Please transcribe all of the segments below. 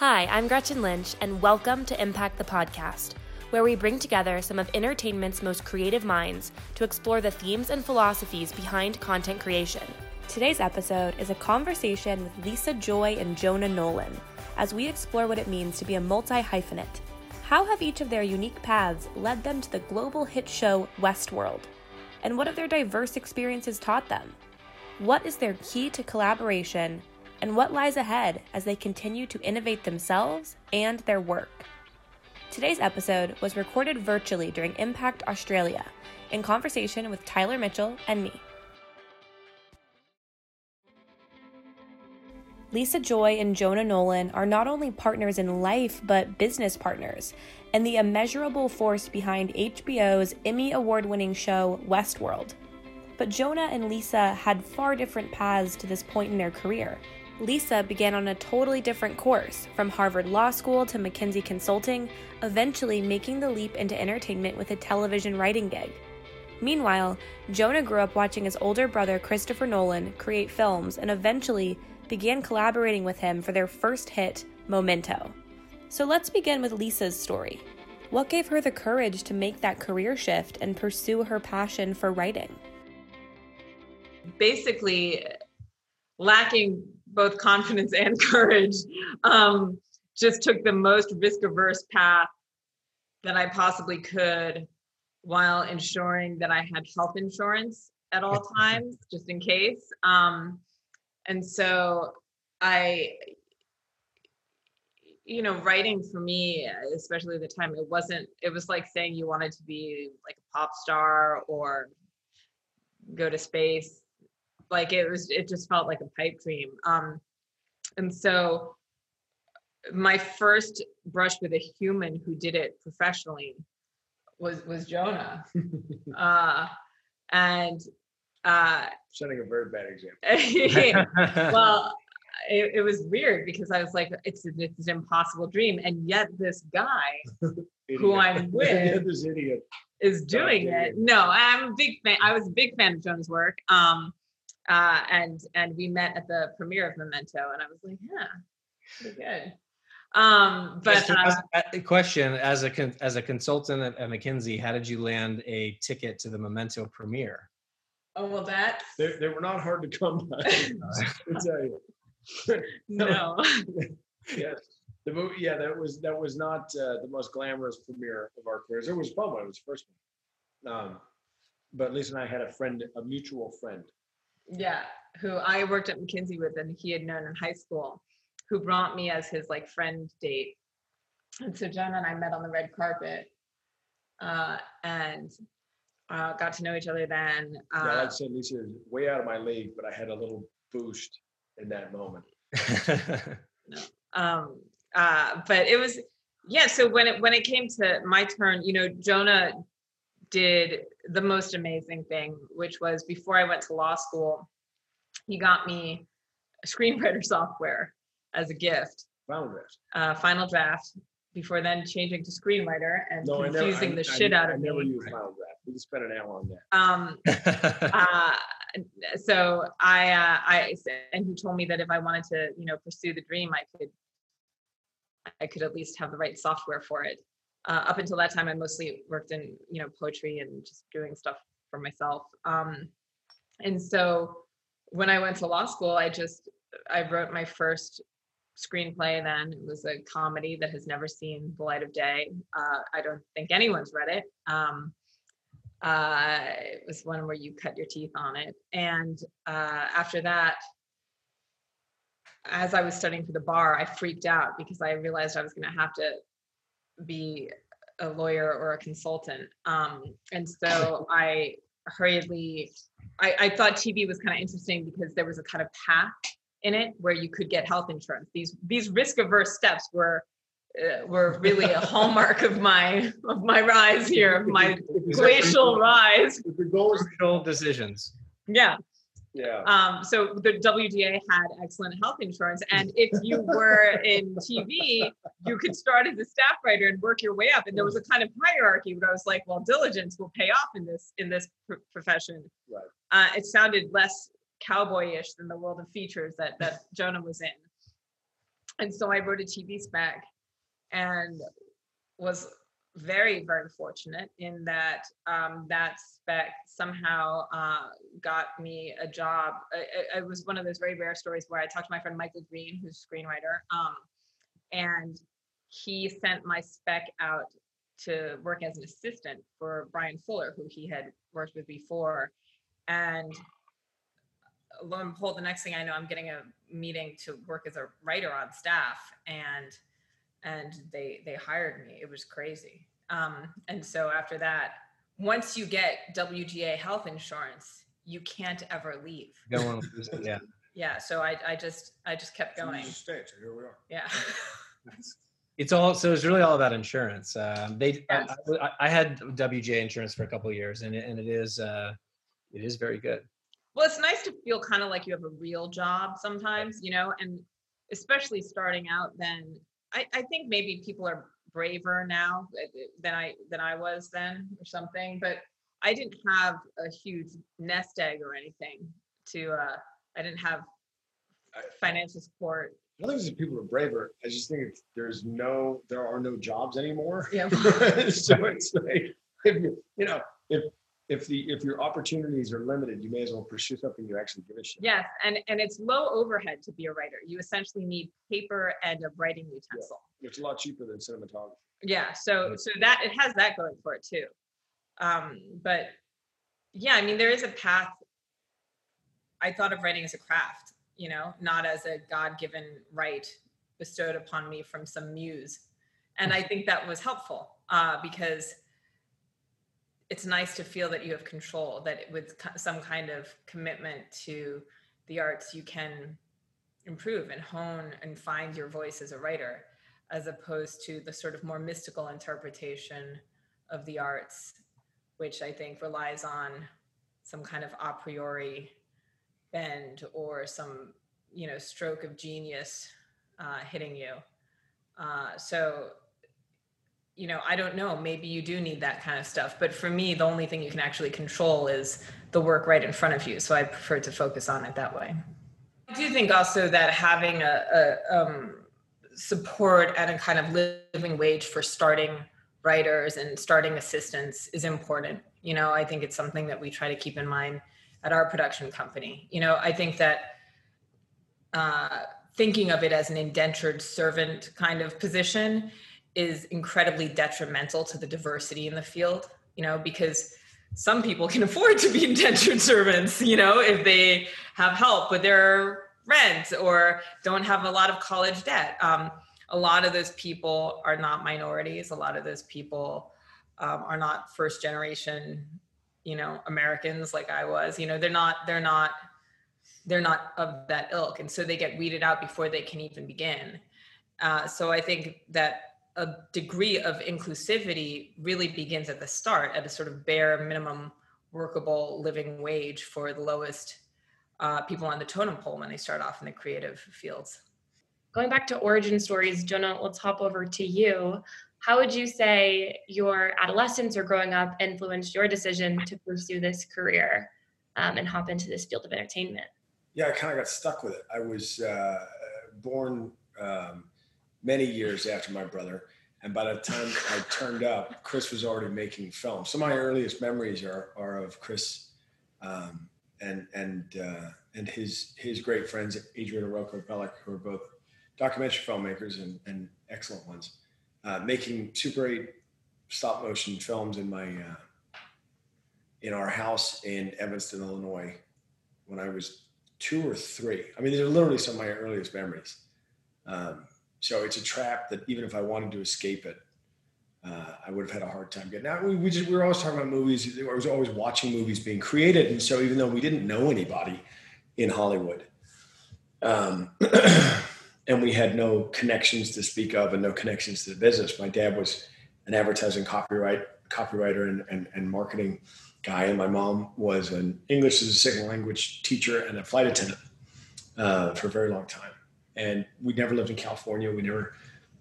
Hi, I'm Gretchen Lynch, and welcome to Impact the Podcast, where we bring together some of entertainment's most creative minds to explore the themes and philosophies behind content creation. Today's episode is a conversation with Lisa Joy and Jonah Nolan as we explore what it means to be a multi hyphenate. How have each of their unique paths led them to the global hit show Westworld? And what have their diverse experiences taught them? What is their key to collaboration? And what lies ahead as they continue to innovate themselves and their work? Today's episode was recorded virtually during Impact Australia in conversation with Tyler Mitchell and me. Lisa Joy and Jonah Nolan are not only partners in life, but business partners, and the immeasurable force behind HBO's Emmy Award winning show Westworld. But Jonah and Lisa had far different paths to this point in their career. Lisa began on a totally different course, from Harvard Law School to McKinsey Consulting, eventually making the leap into entertainment with a television writing gig. Meanwhile, Jonah grew up watching his older brother Christopher Nolan create films and eventually began collaborating with him for their first hit, Memento. So let's begin with Lisa's story. What gave her the courage to make that career shift and pursue her passion for writing? Basically, lacking both confidence and courage, um, just took the most risk averse path that I possibly could while ensuring that I had health insurance at all times, just in case. Um, and so I, you know, writing for me, especially at the time, it wasn't, it was like saying you wanted to be like a pop star or go to space. Like it was, it just felt like a pipe dream. Um, and so my first brush with a human who did it professionally was was Jonah. uh, and uh, setting a very bad example. well, it, it, was weird because I was like, it's, it's an impossible dream, and yet this guy who I'm with is doing it. No, I'm a big fan. I was a big fan of Jonah's work. Um, uh, and and we met at the premiere of Memento, and I was like, yeah, pretty good. Um, but uh, a question as a as a consultant at, at McKinsey, how did you land a ticket to the Memento premiere? Oh well, that they, they were not hard to come by. I tell you. no. yes, the movie. Yeah, that was that was not uh, the most glamorous premiere of our careers. It was fun when it was first one. Um, but Lisa and I had a friend, a mutual friend. Yeah, who I worked at McKinsey with, and he had known in high school, who brought me as his like friend date. And so Jonah and I met on the red carpet, uh, and uh, got to know each other then. Uh, yeah, I'd say Lisa is way out of my league, but I had a little boost in that moment. no. Um, uh, but it was, yeah. So when it when it came to my turn, you know, Jonah did the most amazing thing, which was before I went to law school, he got me screenwriter software as a gift. Final draft. Uh, final draft. Before then changing to screenwriter and no, confusing never, the I, shit I, out of me. I never used Final Draft we can spend an hour on that. Um, uh, so I, uh, I, and he told me that if I wanted to, you know, pursue the dream, I could, I could at least have the right software for it. Uh, up until that time, I mostly worked in, you know, poetry and just doing stuff for myself. Um, and so when I went to law school, I just, I wrote my first screenplay then. It was a comedy that has never seen the light of day. Uh, I don't think anyone's read it. Um, uh, it was one where you cut your teeth on it. And uh, after that, as I was studying for the bar, I freaked out because I realized I was going to have to be a lawyer or a consultant. Um, and so I hurriedly, I, I thought TV was kind of interesting because there was a kind of path in it where you could get health insurance. These these risk averse steps were uh, were really a hallmark of my of my rise here, of my glacial rise. The goal is decisions. Yeah. Yeah. Um, so the WGA had excellent health insurance, and if you were in TV, you could start as a staff writer and work your way up. And there was a kind of hierarchy where I was like, "Well, diligence will pay off in this in this pr- profession." Right. Uh, it sounded less cowboyish than the world of features that that Jonah was in. and so I wrote a TV spec and was very very fortunate in that um, that spec somehow uh, got me a job. It, it, was one of those very rare stories where i talked to my friend michael green who's a screenwriter um, and he sent my spec out to work as an assistant for bryan fuller who he had worked with before. And lo and behold the next thing i know i'm getting a meeting to work as a writer on staff and and they they hired me. It was crazy. Um, and so after that, once you get WGA health insurance, you can't ever leave. Go on, yeah. Yeah. So I, I just I just kept going. State, so here we are. Yeah. it's all so it's really all about insurance. Um, they yes. I, I, had WGA insurance for a couple years, and it, and it is uh, it is very good. Well, it's nice to feel kind of like you have a real job sometimes, you know, and especially starting out. Then I, I think maybe people are braver now eh, than I than I was then or something. But I didn't have a huge nest egg or anything to uh I didn't have financial support. I don't think it's people are braver. I just think there's no there are no jobs anymore. Yeah. so it's like if you you know if if the if your opportunities are limited, you may as well pursue something you actually give a shit. Yes, and and it's low overhead to be a writer. You essentially need paper and a writing utensil. Yeah. It's a lot cheaper than cinematography. Yeah, so so that it has that going for it too. Um, but yeah, I mean there is a path. I thought of writing as a craft, you know, not as a God-given right bestowed upon me from some muse, and I think that was helpful uh, because it's nice to feel that you have control that with some kind of commitment to the arts you can improve and hone and find your voice as a writer as opposed to the sort of more mystical interpretation of the arts which i think relies on some kind of a priori bend or some you know stroke of genius uh, hitting you. Uh, so you know, I don't know, maybe you do need that kind of stuff. But for me, the only thing you can actually control is the work right in front of you. So I prefer to focus on it that way. I do think also that having a, a um, support and a kind of living wage for starting writers and starting assistants is important. You know, I think it's something that we try to keep in mind at our production company. You know, I think that uh, thinking of it as an indentured servant kind of position is incredibly detrimental to the diversity in the field, you know, because some people can afford to be indentured servants, you know, if they have help with their rent or don't have a lot of college debt. Um, a lot of those people are not minorities. A lot of those people um, are not first generation, you know, Americans like I was. You know, they're not. They're not. They're not of that ilk, and so they get weeded out before they can even begin. Uh, so I think that a degree of inclusivity really begins at the start at a sort of bare minimum workable living wage for the lowest uh, people on the totem pole when they start off in the creative fields. Going back to origin stories, Jonah, let's hop over to you. How would you say your adolescence or growing up influenced your decision to pursue this career um, and hop into this field of entertainment? Yeah, I kind of got stuck with it. I was uh, born um, many years after my brother. And by the time I turned up, Chris was already making films. Some of my earliest memories are, are of Chris um, and and uh, and his his great friends Adrian and Roko Belic, who are both documentary filmmakers and, and excellent ones, uh, making Super 8 stop motion films in my uh, in our house in Evanston, Illinois, when I was two or three. I mean, these are literally some of my earliest memories. Um, so it's a trap that even if I wanted to escape it, uh, I would have had a hard time getting out. We, we, just, we were always talking about movies. I was always watching movies being created. And so even though we didn't know anybody in Hollywood, um, and we had no connections to speak of and no connections to the business, my dad was an advertising copyright copywriter and, and, and marketing guy. And my mom was an English as a second language teacher and a flight attendant uh, for a very long time and we never lived in California. We never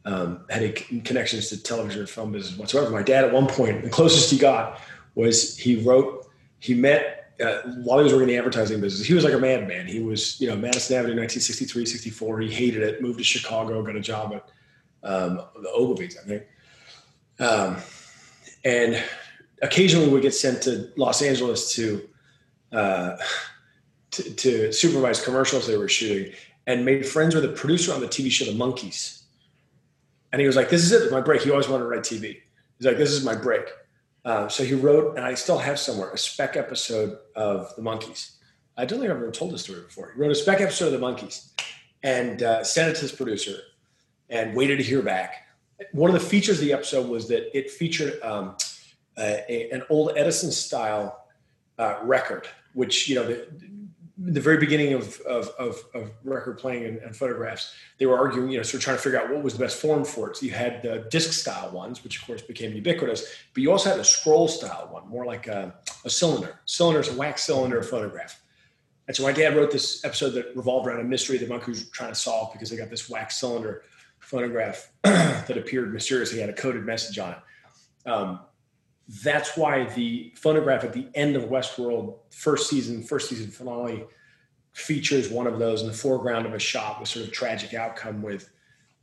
um, had any connections to television or film business whatsoever. My dad, at one point, the closest he got was he wrote, he met uh, while he was working in the advertising business, he was like a madman. He was, you know, Madison Avenue, 1963, 64. He hated it, moved to Chicago, got a job at um, the Ogilvy's, I think. Um, and occasionally would get sent to Los Angeles to, uh, to, to supervise commercials they were shooting and made friends with a producer on the TV show The Monkees. And he was like, "This is it, my break." He always wanted to write TV. He's like, "This is my break." Uh, so he wrote, and I still have somewhere a spec episode of The Monkees. I don't think I've ever told this story before. He wrote a spec episode of The Monkees and uh, sent it to his producer, and waited to hear back. One of the features of the episode was that it featured um, a, an old Edison style uh, record, which you know the, the very beginning of, of, of, of record playing and, and, phonographs, they were arguing, you know, sort of trying to figure out what was the best form for it. So you had the disc style ones, which of course became ubiquitous, but you also had a scroll style one, more like a, a cylinder. Cylinder is a wax cylinder phonograph. And so my dad wrote this episode that revolved around a mystery that Monk was trying to solve because they got this wax cylinder phonograph that appeared mysteriously, had a coded message on it. Um, that's why the phonograph at the end of Westworld first season, first season finale features one of those in the foreground of a shot with sort of tragic outcome with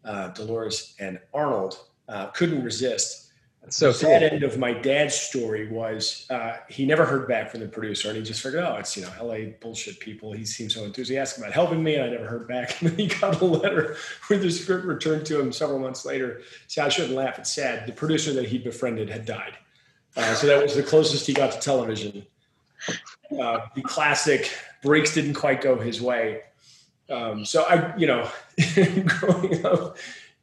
uh, Dolores and Arnold. Uh, couldn't resist. That's so the sad end of my dad's story was uh, he never heard back from the producer and he just figured, oh, it's, you know, LA bullshit people. He seemed so enthusiastic about helping me and I never heard back. And then he got a letter with the script returned to him several months later. See, I shouldn't laugh. It's sad. The producer that he befriended had died. Uh, so that was the closest he got to television. Uh, the classic breaks didn't quite go his way. Um, so I, you know, growing up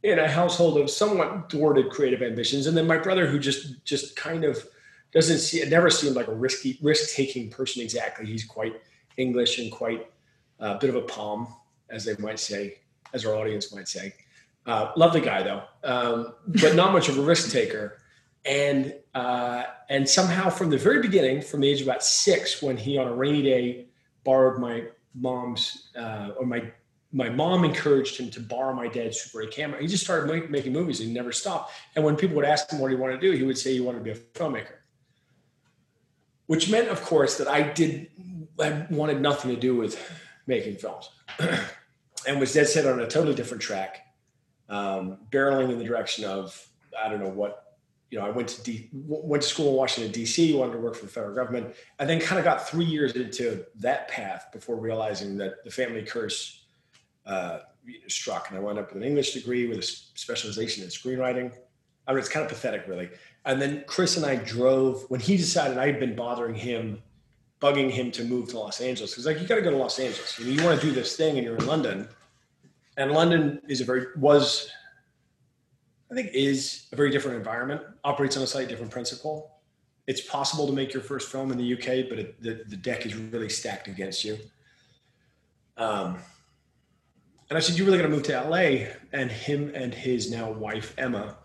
in a household of somewhat thwarted creative ambitions, and then my brother, who just just kind of doesn't see, it never seemed like a risky risk taking person exactly. He's quite English and quite a uh, bit of a pom, as they might say, as our audience might say. Uh, lovely guy though, um, but not much of a risk taker and uh, and somehow from the very beginning, from the age of about six, when he on a rainy day borrowed my mom's uh, or my my mom encouraged him to borrow my dad's Super 8 camera. He just started make, making movies and he never stopped. And when people would ask him what he wanted to do, he would say he wanted to be a filmmaker. Which meant, of course, that I did I wanted nothing to do with making films, and was dead set on a totally different track, um, barreling in the direction of I don't know what you know, I went to D, went to school in Washington D.C. Wanted to work for the federal government, and then kind of got three years into that path before realizing that the family curse uh, struck, and I wound up with an English degree with a specialization in screenwriting. I mean, it's kind of pathetic, really. And then Chris and I drove when he decided I had been bothering him, bugging him to move to Los Angeles. He's like, you got to go to Los Angeles. You, know, you want to do this thing, and you're in London, and London is a very was I think is a very different environment, operates on a slightly different principle. It's possible to make your first film in the UK, but it, the, the deck is really stacked against you. Um, and I said, "You're really going to move to LA?" And him and his now wife Emma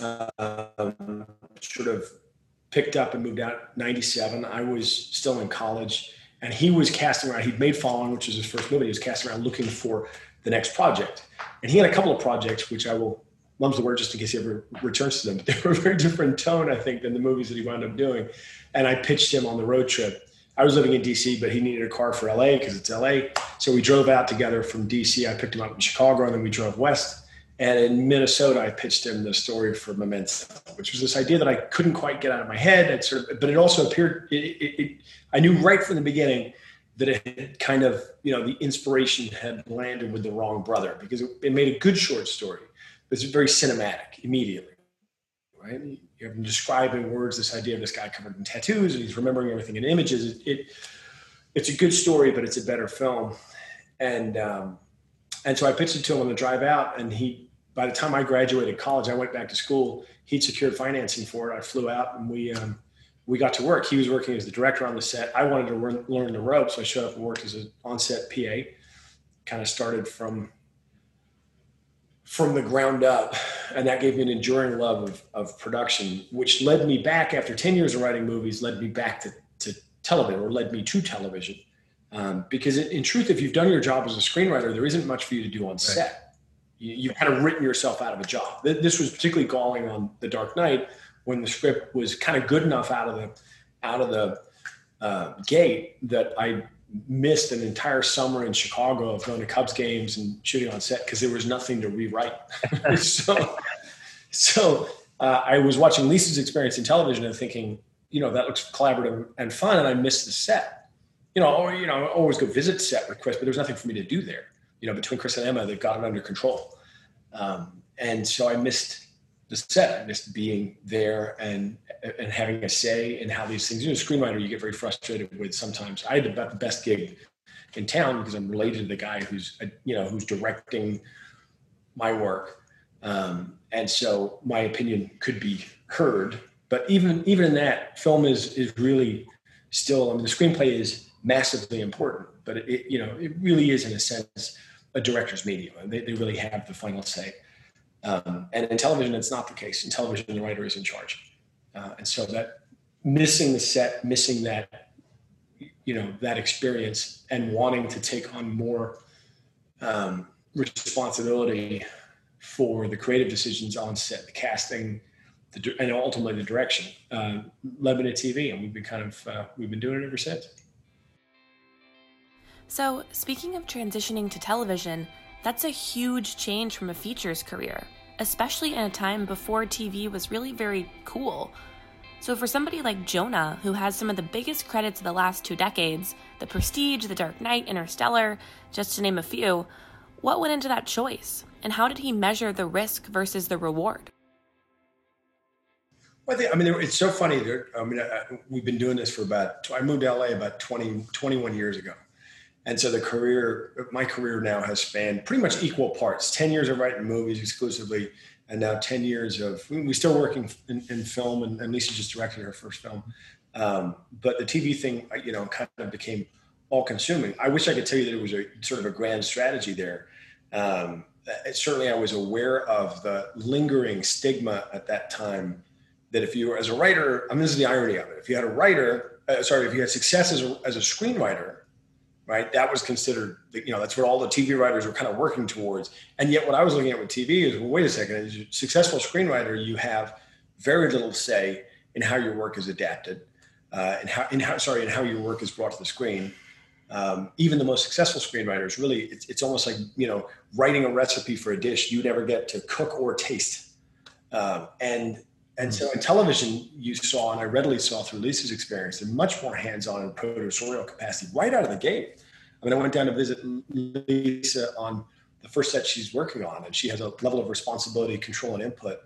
um, sort of picked up and moved out. '97. I was still in college, and he was casting around. He'd made Following, which was his first movie. He was casting around looking for the next project, and he had a couple of projects which I will mum's the word just in case he ever returns to them. But they were a very different tone, I think, than the movies that he wound up doing. And I pitched him on the road trip. I was living in DC, but he needed a car for LA because it's LA. So we drove out together from DC. I picked him up in Chicago, and then we drove west. And in Minnesota, I pitched him the story for Memento, which was this idea that I couldn't quite get out of my head. It sort of, but it also appeared. It, it, it, I knew right from the beginning that it had kind of, you know, the inspiration had landed with the wrong brother because it, it made a good short story it's very cinematic immediately, right? You have him describing words this idea of this guy covered in tattoos and he's remembering everything in images. It, it it's a good story, but it's a better film. And um, and so I pitched it to him on the drive out, and he. By the time I graduated college, I went back to school. He'd secured financing for it. I flew out, and we um, we got to work. He was working as the director on the set. I wanted to learn, learn the ropes, so I showed up and worked as an on-set PA. Kind of started from from the ground up. And that gave me an enduring love of, of production, which led me back after 10 years of writing movies, led me back to, to television or led me to television. Um, because in, in, truth, if you've done your job as a screenwriter, there isn't much for you to do on right. set. You, have kind of written yourself out of a job. This was particularly galling on The Dark Knight when the script was kind of good enough out of the, out of the, uh, gate that I missed an entire summer in Chicago of going to Cubs games and shooting on set because there was nothing to rewrite. so, so uh, I was watching Lisa's experience in television and thinking, you know, that looks collaborative and fun, and I missed the set. You know, or you know, I always go visit set with Chris, but there's nothing for me to do there. You know, between Chris and Emma, they've got it under control, um, and so I missed the set. Missed being there and and having a say in how these things. You know, screenwriter, you get very frustrated with sometimes. I had about the best gig in town because I'm related to the guy who's uh, you know who's directing my work, um, and so my opinion could be heard. But even even in that, film is is really still. I mean, the screenplay is massively important, but it, you know it really is in a sense a director's medium, they, they really have the final say. Um, and in television, it's not the case. In television, the writer is in charge, uh, and so that missing the set, missing that, you know, that experience, and wanting to take on more um, responsibility for the creative decisions on set, the casting, the, and ultimately the direction, uh, led me to TV, and we've been kind of uh, we've been doing it ever since. So, speaking of transitioning to television, that's a huge change from a features career, especially in a time before TV was really very cool. So, for somebody like Jonah, who has some of the biggest credits of the last two decades The Prestige, The Dark Knight, Interstellar, just to name a few what went into that choice? And how did he measure the risk versus the reward? Well, I, think, I mean, it's so funny. I mean, I, we've been doing this for about, I moved to LA about 20, 21 years ago. And so the career, my career now has spanned pretty much equal parts 10 years of writing movies exclusively, and now 10 years of, we're still working in, in film, and, and, Lisa just directed her first film. Um, but the TV thing, you know, kind of became all consuming. I wish I could tell you that it was a sort of a grand strategy there. Um, certainly, I was aware of the lingering stigma at that time that if you were, as a writer, I mean, this is the irony of it. If you had a writer, uh, sorry, if you had success as a, as a screenwriter, right? That was considered, you know, that's what all the TV writers were kind of working towards. And yet, what I was looking at with TV is, well, wait a second, as a successful screenwriter, you have very little say in how your work is adapted, uh, and how, in how, sorry, in how your work is brought to the screen. Um, even the most successful screenwriters, really, it's, it's almost like you know, writing a recipe for a dish you never get to cook or taste. Um, and and so in television, you saw, and I readily saw through Lisa's experience, they're much more hands-on in producerial capacity right out of the gate. I mean, I went down to visit Lisa on the first set she's working on, and she has a level of responsibility, control, and input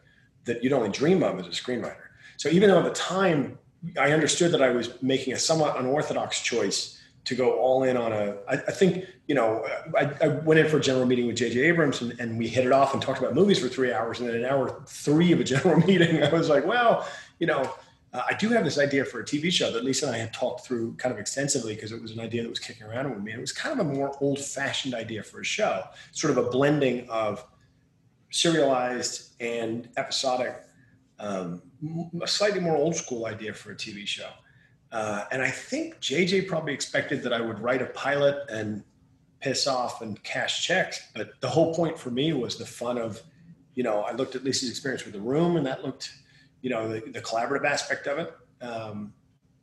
that you'd only dream of as a screenwriter. So even though at the time I understood that I was making a somewhat unorthodox choice to go all in on a. I, I think you know I, I, went in for a general meeting with J.J. Abrams and, and, we hit it off and talked about movies for three hours and then an hour three of a general meeting I was like well you know uh, I do have this idea for a TV show that Lisa and I had talked through kind of extensively because it was an idea that was kicking around with me and it was kind of a more old fashioned idea for a show sort of a blending of serialized and episodic um, a slightly more old school idea for a TV show. Uh, and I think JJ probably expected that I would write a pilot and piss off and cash checks. But the whole point for me was the fun of, you know, I looked at Lisa's experience with the room and that looked, you know, the, the collaborative aspect of it. Um,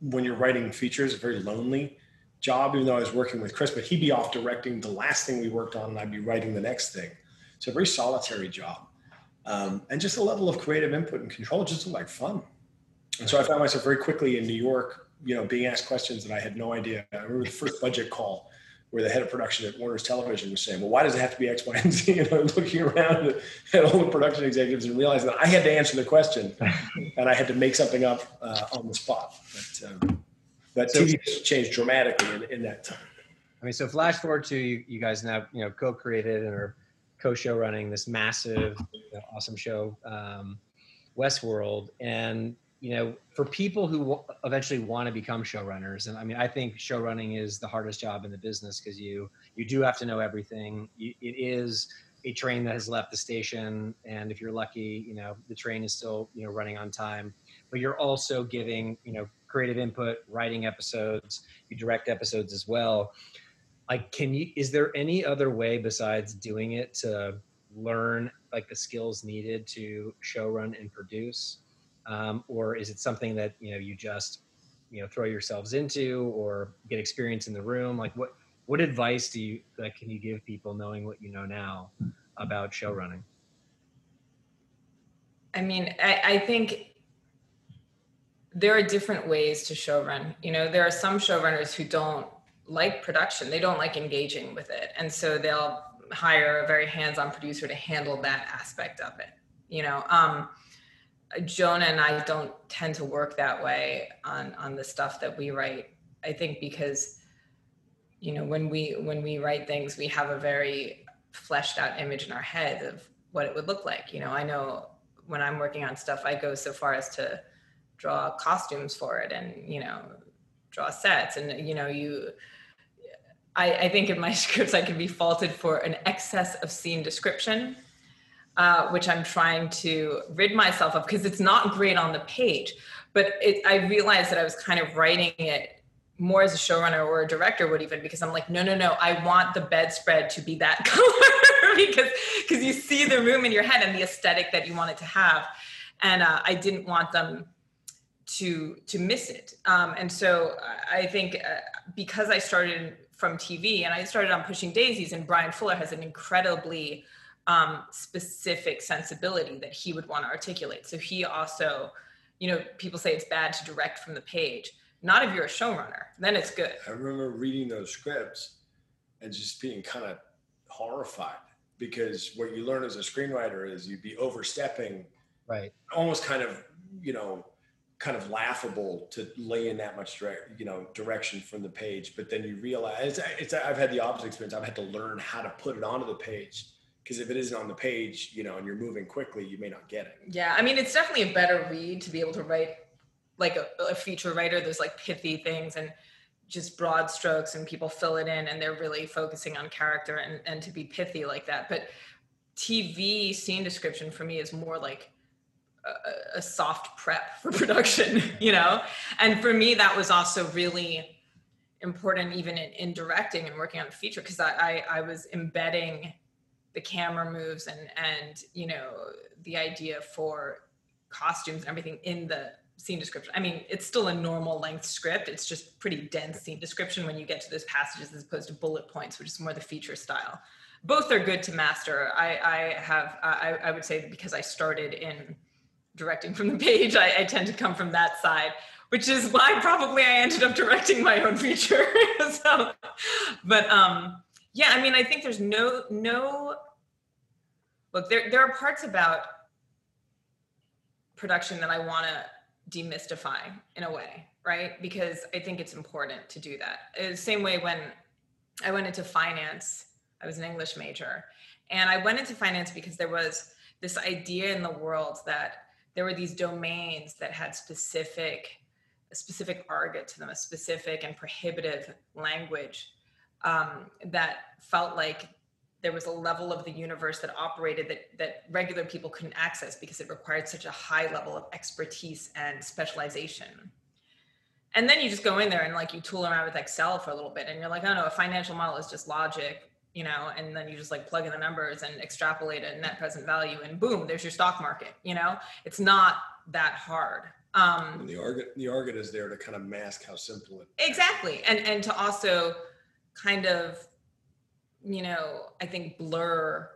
when you're writing features, a very lonely job, even though I was working with Chris, but he'd be off directing the last thing we worked on and I'd be writing the next thing. It's a very solitary job. Um, and just a level of creative input and control just like fun. And so I found myself very quickly in New York you know, being asked questions that I had no idea. I remember the first budget call where the head of production at Warner's Television was saying, "Well, why does it have to be X, Y, and Z?" And I was looking around at all the production executives and realizing that I had to answer the question, and I had to make something up uh, on the spot. But, um, but so, TV changed dramatically in, in, that time. I mean, so flash forward to you, you guys now, you know, co-created and are co-show running this massive, you know, awesome show, um, Westworld, and you know, for people who eventually want to become showrunners, and I mean, I think showrunning is the hardest job in the business because you you do have to know everything. You, it is a train that has left the station, and if you're lucky, you know, the train is still you know running on time. But you're also giving you know creative input, writing episodes, you direct episodes as well. Like, can you? Is there any other way besides doing it to learn like the skills needed to show run and produce? Um, or is it something that you know you just you know throw yourselves into or get experience in the room? Like what what advice do you like can you give people knowing what you know now about show running? I mean i, I think there are different ways to show run. You know there are some showrunners who don't like production. They don't like engaging with it. And so they'll hire a very hands-on producer to handle that aspect of it you know? Um jonah and i don't tend to work that way on on the stuff that we write. I think because you know when we when we write things we have a very fleshed out image in our head of what it would look like. You know i know when i'm working on stuff i go so far as to draw costumes for it and you know draw sets. And you know you I, I, think in my scripts I can be faulted for an excess of scene description, uh, which I'm trying to rid myself of because it's not great on the page. But it, I realized that I was kind of writing it more as a showrunner or a director would even because I'm like, no, no, no, I want the bedspread to be that color because because you see the room in your head and the aesthetic that you want it to have, and uh, I didn't want them to to miss it. Um, and so I think uh, because I started from TV and I started on Pushing Daisies, and Bryan Fuller has an incredibly um, specific sensibility that he would want to articulate. So he also, you know, people say it's bad to direct from the page. Not if you're a showrunner, then it's good. I remember reading those scripts and just being kind of horrified because what you learn as a screenwriter is you'd be overstepping, right? Almost kind of, you know, kind of laughable to lay in that much direct, you know, direction from the page. But then you realize it's, it's, I've had the opposite experience. I've had to learn how to put it onto the page because if it isn't on the page, you know, and you're moving quickly, you may not get it. Yeah. I mean, it's definitely a better read to be able to write like a, a feature writer. There's like pithy things and just broad strokes and people fill it in and they're really focusing on character and, and to be pithy like that. But TV scene description for me is more like a, a soft prep for production, you know? And for me, that was also really important even in, in directing and working on the feature because I, I, I was embedding the camera moves and and you know the idea for costumes and everything in the scene description. I mean, it's still a normal length script. It's just pretty dense scene description when you get to those passages as opposed to bullet points, which is more the feature style. Both are good to master. I, I have, I, I would say because I started in directing from the page. I, I, tend to come from that side, which is why probably I ended up directing my own feature. so, but um, yeah, I mean, I think there's no no. Look, there there are parts about production that I want to demystify in a way, right? Because I think it's important to do that. the same way when I went into finance, I was an English major, and I went into finance because there was this idea in the world that there were these domains that had specific a specific argot to them, a specific and prohibitive language um, that felt like there was a level of the universe that operated that, that regular people couldn't access because it required such a high level of expertise and specialization. And then you just go in there and like you tool around with Excel for a little bit and you're like, oh no, a financial model is just logic you know, and then you just like plug in the numbers and extrapolate a net present value and boom, there's your stock market, you know, it's not that hard. Um, and the argot, the argot is there to kind of mask how simple it exactly. And, and to also kind of, you know, I think blur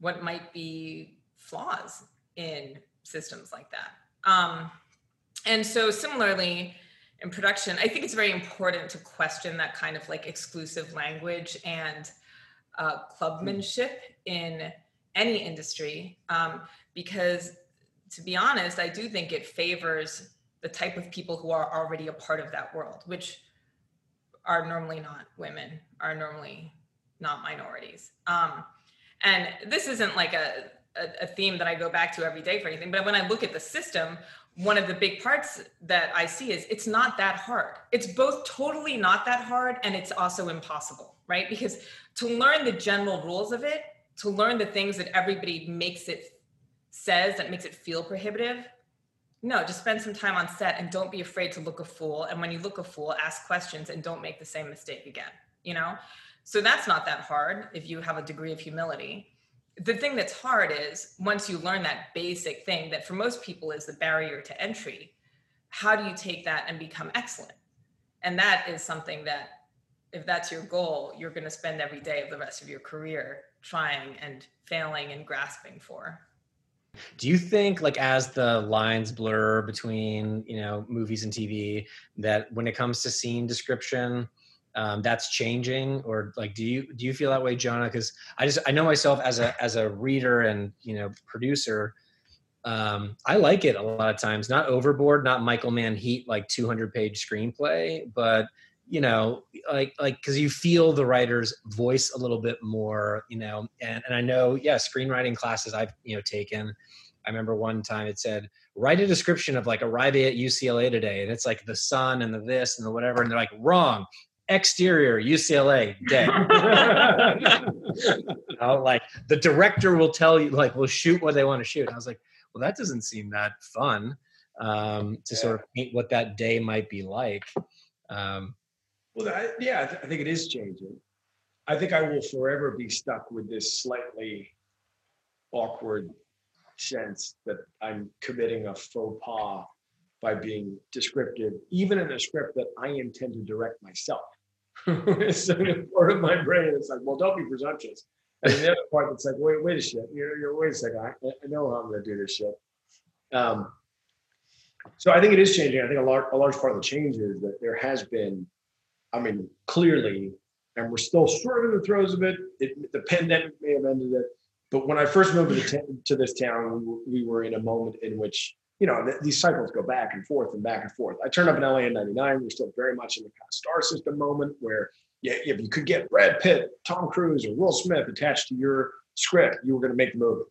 what might be flaws in systems like that. Um, and so similarly in production, I think it's very important to question that kind of like exclusive language and uh, clubmanship in any industry um, because to be honest i do think it favors the type of people who are already a part of that world which are normally not women are normally not minorities um, and this isn't like a, a, a theme that i go back to every day for anything but when i look at the system one of the big parts that i see is it's not that hard it's both totally not that hard and it's also impossible right because to learn the general rules of it, to learn the things that everybody makes it says that makes it feel prohibitive. No, just spend some time on set and don't be afraid to look a fool. And when you look a fool, ask questions and don't make the same mistake again, you know? So that's not that hard if you have a degree of humility. The thing that's hard is once you learn that basic thing that for most people is the barrier to entry, how do you take that and become excellent? And that is something that, if that's your goal, you're going to spend every day of the rest of your career trying and failing and grasping for. Do you think, like, as the lines blur between, you know, movies and TV, that when it comes to scene description, um, that's changing, or like, do you do you feel that way, Jonah? Because I just I know myself as a as a reader and you know producer, um, I like it a lot of times. Not overboard, not Michael Mann Heat like 200 page screenplay, but you know, like like because you feel the writer's voice a little bit more, you know. And and I know, yeah, screenwriting classes I've you know taken. I remember one time it said write a description of like arriving at UCLA today, and it's like the sun and the this and the whatever, and they're like wrong. Exterior UCLA day. you know, like the director will tell you, like, we'll shoot what they want to shoot. And I was like, well, that doesn't seem that fun um, to yeah. sort of paint what that day might be like. Um, well, yeah, I, th- I think it is changing. I think I will forever be stuck with this slightly awkward sense that I'm committing a faux pas by being descriptive, even in a script that I intend to direct myself. so part of my brain is like, well, don't be presumptuous. And the other part that's like, wait, wait a shit. You're, you're wait a second. I, I know how I'm going to do this shit. Um, so I think it is changing. I think a large, a large part of the change is that there has been, I mean, clearly, and we're still sort of in the throes of it. it the pandemic may have ended it, but when I first moved to, t- to this town, we, we, were in a moment in which you know th- these cycles go back and forth and back and forth. I turned up in LA in '99. We're still very much in the kind of star system moment where yeah, if you could get Brad Pitt, Tom Cruise, or Will Smith attached to your script, you were going to make the movie.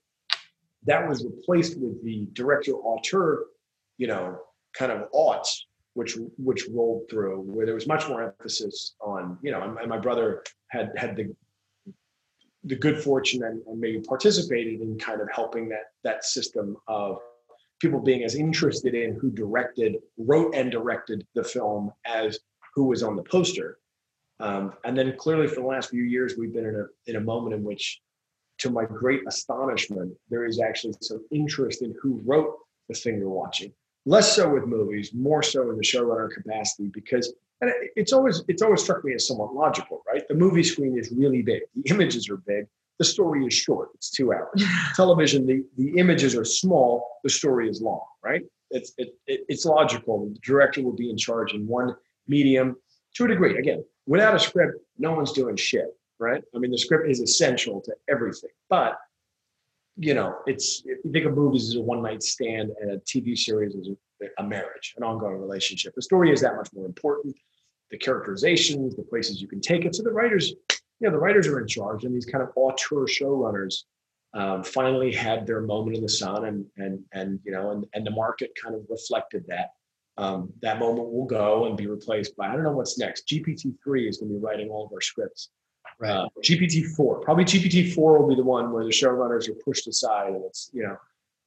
That was replaced with the director auteur, you know, kind of aughts, which which rolled through, where there was much more emphasis on, you know, and my brother had had the the good fortune and, and maybe participated in kind of helping that that system of people being as interested in who directed, wrote and directed the film as who was on the poster um, and then clearly for the last few years, we've been in a, in a moment in which, to my great astonishment, there is actually some interest in who wrote the thing you're watching. Less so with movies, more so in the showrunner capacity, because and it's always it's always struck me as somewhat logical, right? The movie screen is really big, the images are big, the story is short, it's two hours. Television, the, the images are small, the story is long, right? It's it, it, it's logical. The director will be in charge in one medium to a degree. Again, without a script, no one's doing shit, right? I mean, the script is essential to everything. But you know, it's if you think of movies as a one night stand and a TV series as a, marriage, an ongoing relationship. The story is that much more important. The characterizations, the places you can take it. So the writers, you know, the writers are in charge, and these kind of auteur showrunners um, finally had their moment in the sun, and and and you know, and and the market kind of reflected that um, that moment will go and be replaced by I don't know what's next. GPT three is going to be writing all of our scripts. Right. Uh, GPT four, probably GPT four will be the one where the showrunners are pushed aside, and it's you know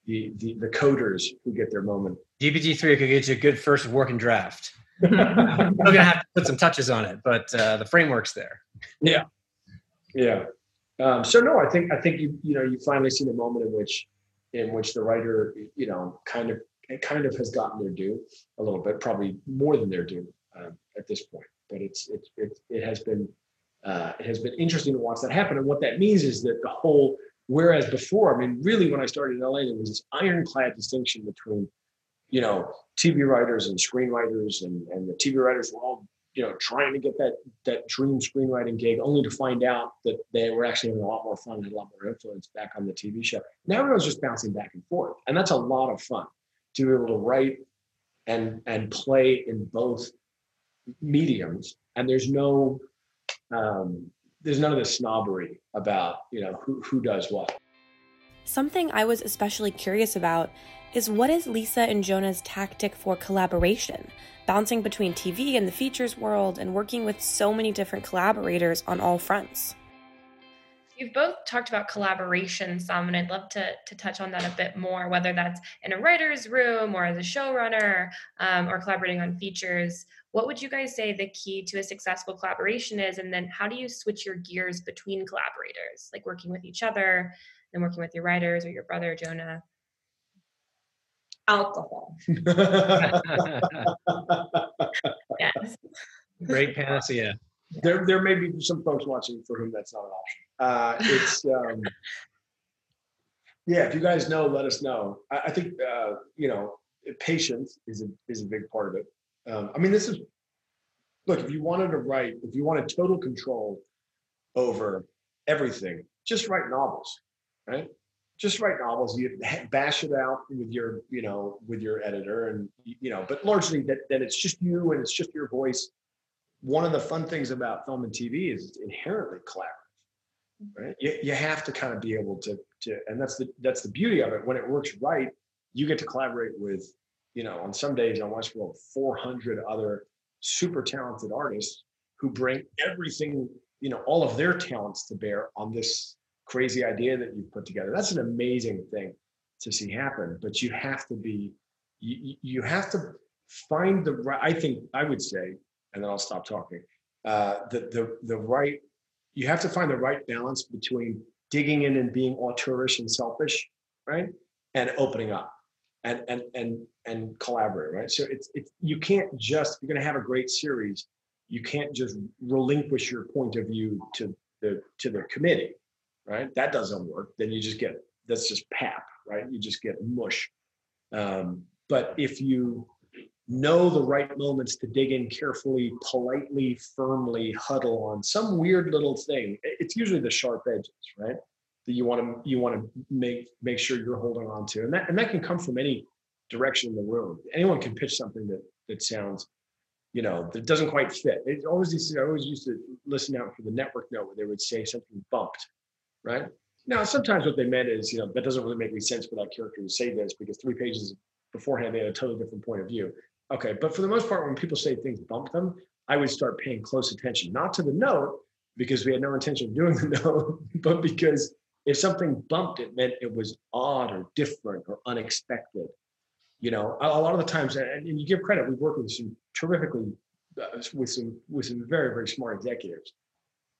the the, the coders who get their moment. GPT three could get you a good first working draft. We're gonna have to put some touches on it, but uh, the framework's there. Yeah, yeah. Um, so no, I think I think you you know you finally see the moment in which in which the writer you know kind of it kind of has gotten their due a little bit, probably more than their due um, at this point. But it's it's it, it has been uh, it has been interesting to watch that happen. And what that means is that the whole whereas before, I mean, really when I started in LA, there was this ironclad distinction between you know TV writers and screenwriters, and and the TV writers were all you know trying to get that that dream screenwriting gig, only to find out that they were actually having a lot more fun, and a lot more influence back on the TV show. Now everyone's just bouncing back and forth, and that's a lot of fun to be able to write and and play in both mediums and there's no um, there's none of the snobbery about you know who, who does what. Something i was especially curious about is what is lisa and jonah's tactic for collaboration? Bouncing between tv and the features world and working with so many different collaborators on all fronts You've both talked about collaboration some, and I'd love to, to touch on that a bit more, whether that's in a writer's room or as a showrunner um, or collaborating on features. What would you guys say the key to a successful collaboration is? And then how do you switch your gears between collaborators, like working with each other and working with your writers or your brother, Jonah? alcohol. Yes. Great panacea. There, there may be some folks watching for whom that's not an option. Uh, it's, um, yeah, if you guys know, let us know. I, I think, uh, you know, patience is a, is a big part of it. Um, I mean, this is, look, if you wanted to write, if you wanted total control over everything, just write novels, right? Just write novels. You bash it out with your, you know, with your editor, and you know, but largely that that it's just you and it's just your voice. One of the fun things about film and TV is it's inherently collaborative, mm-hmm. right? You, you have to kind of be able to to, and that's the that's the beauty of it. When it works right, you get to collaborate with, you know, on some days on Westworld, 400 other super talented artists who bring everything, you know, all of their talents to bear on this crazy idea that you've put together. That's an amazing thing to see happen. But you have to be, you, you have to find the right. I think I would say, and then I'll stop talking. Uh, the the the right. You have to find the right balance between digging in and being auteurish and selfish, right, and opening up and and and and collaborate, right? So it's it's you can't just you're going to have a great series. You can't just relinquish your point of view to the to the committee, right? That doesn't work. Then you just get that's just pap, right? You just get mush. Um, but if you know the right moments to dig in carefully, politely, firmly, huddle on some weird little thing, it's usually the sharp edges, right? That you want to you want to make make sure you're holding on to, and that and that can come from any direction in the room. Anyone can pitch something that that sounds you know, that doesn't quite fit. It always used to, I always used to listen out for the network note where they would say something bumped, right? Now, sometimes what they meant is, you know, that doesn't really make any sense for that character to say this because three pages beforehand they had a totally different point of view. Okay, but for the most part, when people say things bump them, I would start paying close attention, not to the note because we had no intention of doing the note, but because if something bumped, it meant it was odd or different or unexpected. You know, a, a lot of the times, and, and you give credit, we've worked with some terrifically, uh, with some with some very very smart executives,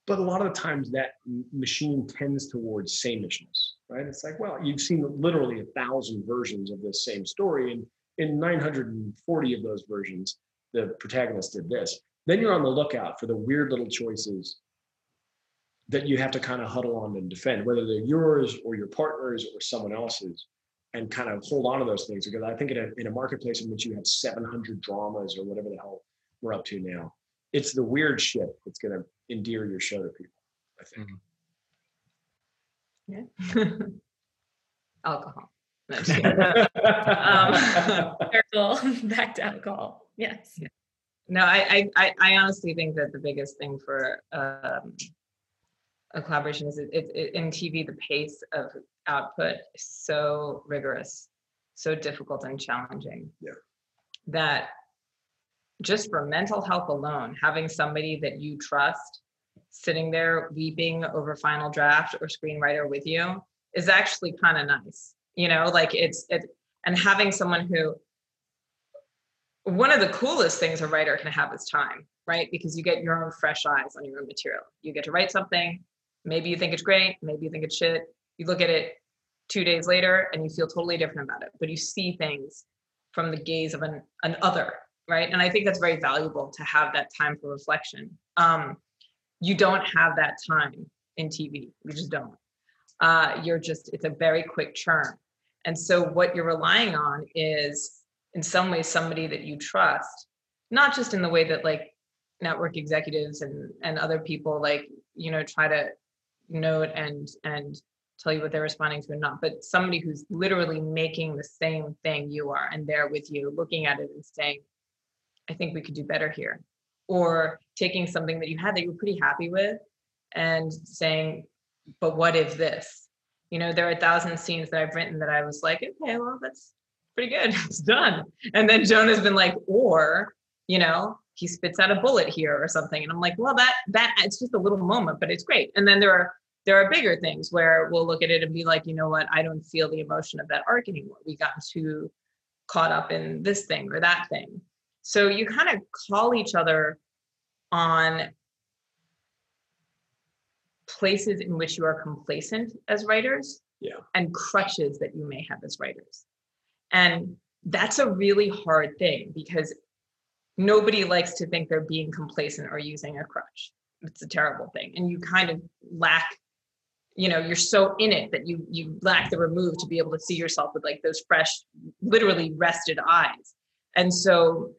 but a lot of the times that machine tends towards samenishness, right? It's like, well, you've seen literally a thousand versions of this same story, and in 940 of those versions, the protagonist did this. Then you're on the lookout for the weird little choices that you have to kind of huddle on and defend, whether they're yours or your partner's or someone else's, and kind of hold on to those things. Because I think in a, in a marketplace in which you have 700 dramas or whatever the hell we're up to now, it's the weird shit that's going to endear your show to people. I think. Mm-hmm. Yeah. Alcohol. No, just. Um, Circle back to alcohol. Yes. no, I, I, I- I honestly think that the biggest thing for um, a collaboration is it, it, it- in TV, the pace of output is so rigorous, so difficult and challenging. Yeah. That just for mental health alone, having somebody that you trust sitting there weeping over final draft or screenwriter with you is actually kind of nice. You know, like it's it and having someone who one of the coolest things a writer can have is time, right? Because you get your own fresh eyes on your own material. You get to write something, maybe you think it's great, maybe you think it's shit. You look at it two days later and you feel totally different about it, but you see things from the gaze of an, an other, right? And I think that's very valuable to have that time for reflection. Um, you don't have that time in TV. You just don't. Uh, you're just, it's a very quick churn. And so what you're relying on is in some ways somebody that you trust, not just in the way that like network executives and and other people like, you know, try to note and and tell you what they're responding to and not, but somebody who's literally making the same thing you are and there with you, looking at it and saying, I think we could do better here. Or taking something that you had that you were pretty happy with and saying, but what if this? You know, there are a thousand scenes that I've written that I was like, okay, well, that's pretty good. It's done. And then Jonah's been like, or, you know, he spits out a bullet here or something. And I'm like, well, that that it's just a little moment, but it's great. And then there are there are bigger things where we'll look at it and be like, you know what, I don't feel the emotion of that arc anymore. We got too caught up in this thing or that thing. So you kind of call each other on places in which you are complacent as writers Yeah. and crutches that you may have as writers. And that's a really hard thing because nobody likes to think they're being complacent or using a crutch. It's a terrible thing. And you kind of lack, you know, you're so in it that you you lack the remove to be able to see yourself with like those fresh, literally rested eyes. And so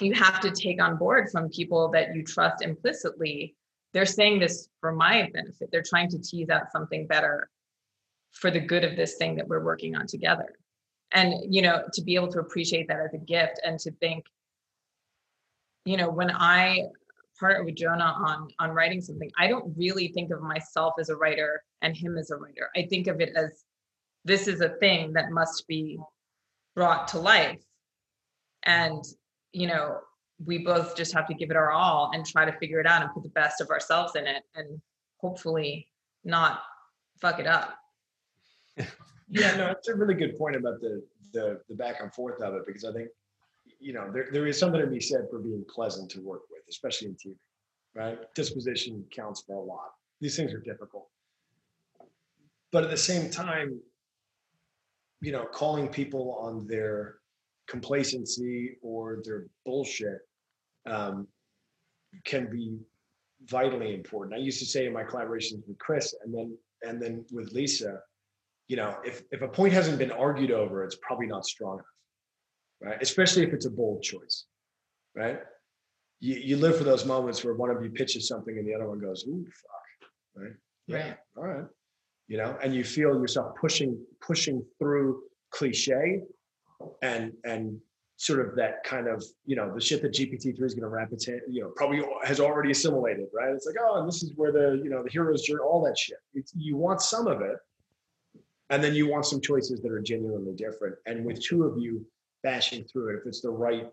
you have to take on board from people that you trust implicitly. They're saying this for my benefit. They're trying to tease out something better for the good of this thing that we're working on together. And, you know, to be able to appreciate that as a gift and to think, you know, when I partner with Jonah on on writing something, I don't really think of myself as a writer and him as a writer. I think of it as this is a thing that must be brought to life. And, you know, we both just have to give it our all and try to figure it out and put the best of ourselves in it and hopefully not fuck it up. yeah, no, it's a really good point about the the the back and forth of it because I think you know there, there is something to be said for being pleasant to work with, especially in TV, right? Disposition counts for a lot. These things are difficult, but at the same time, you know, calling people on their complacency or their bullshit um, can be vitally important. I used to say in my collaborations with Chris and then and then with Lisa, you know, if if a point hasn't been argued over, it's probably not strong enough, right? Especially if it's a bold choice, right? You you live for those moments where one of you pitches something and the other one goes, "Ooh, fuck," right? Yeah. Right. All right. You know, and you feel yourself pushing pushing through cliche and and sort of that kind of you know the shit that GPT three is going to wrap its you know, probably has already assimilated, right? It's like, oh, and this is where the you know the hero's journey, all that shit. It's, you want some of it, and then you want some choices that are genuinely different. And with two of you bashing through it, if it's the right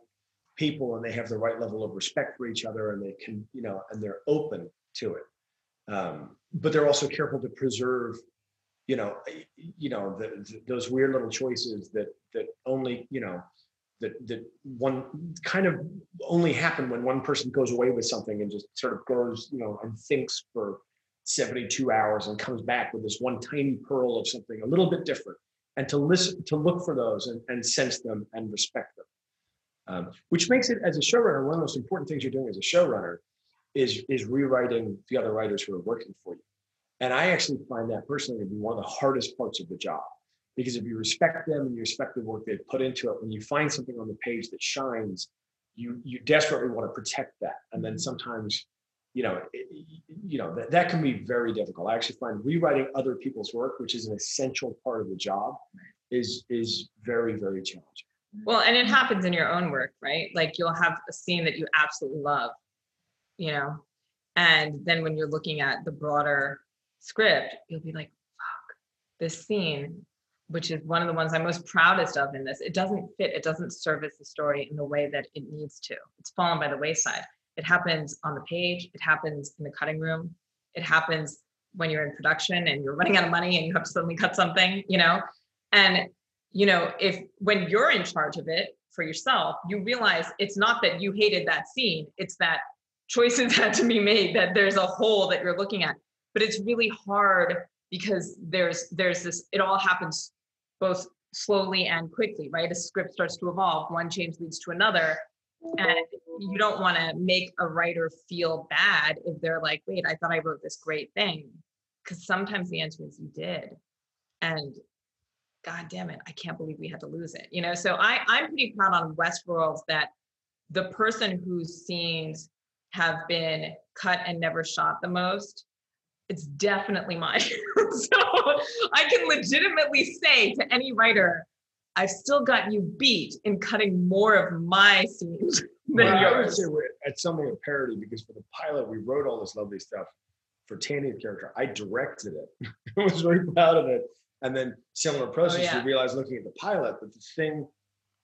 people and they have the right level of respect for each other and they can, you know, and they're open to it, um, but they're also careful to preserve, you know, you know, the, the, those weird little choices that that only, you know, that that one kind of only happen when one person goes away with something and just sort of goes, you know, and thinks for 72 hours and comes back with this one tiny pearl of something a little bit different. And to listen to look for those and, and sense them and respect them. Um, which makes it as a showrunner one of the most important things you're doing as a showrunner is is rewriting the other writers who are working for you. And i actually find that personally to be one of the hardest parts of the job because if you respect them and you respect the work they've put into it when you find something on the page that shines you you desperately want to protect that and then mm-hmm. sometimes you know, it, you know that, that can be very difficult. I actually find rewriting other people's work, which is an essential part of the job, is is very very challenging. Mm-hmm. Well, and it happens in your own work, right? Like you'll have a scene that you absolutely love, you know, and then when you're looking at the broader script, you'll be like, "Fuck, this scene." Which is one of the ones I'm most proudest of in this. It doesn't fit, it doesn't service the story in the way that it needs to. It's fallen by the wayside it happens on the page, it happens in the cutting room, it happens when you're in production and you're running out of money and you have to suddenly cut something, you know? And, you know, if when you're in charge of it for yourself, you realize it's not that you hated that scene, it's that choices had to be made, that there's a hole that you're looking at. But it's really hard because there's there's this, it all happens both slowly and quickly, right? A script starts to evolve, one change leads to another and you don't want to make a writer feel bad if they're like wait i thought i wrote this great thing because sometimes the answer is you did and god damn it i can't believe we had to lose it you know so i i'm pretty proud on westworld that the person whose scenes have been cut and never shot the most it's definitely mine so i can legitimately say to any writer I've still got you beat in cutting more of my scenes than well, yours. I would say we're at something of parody because for the pilot, we wrote all this lovely stuff for Thandie's character. I directed it. I was very proud of it. And then similar process, oh, yeah. we realized looking at the pilot that the thing,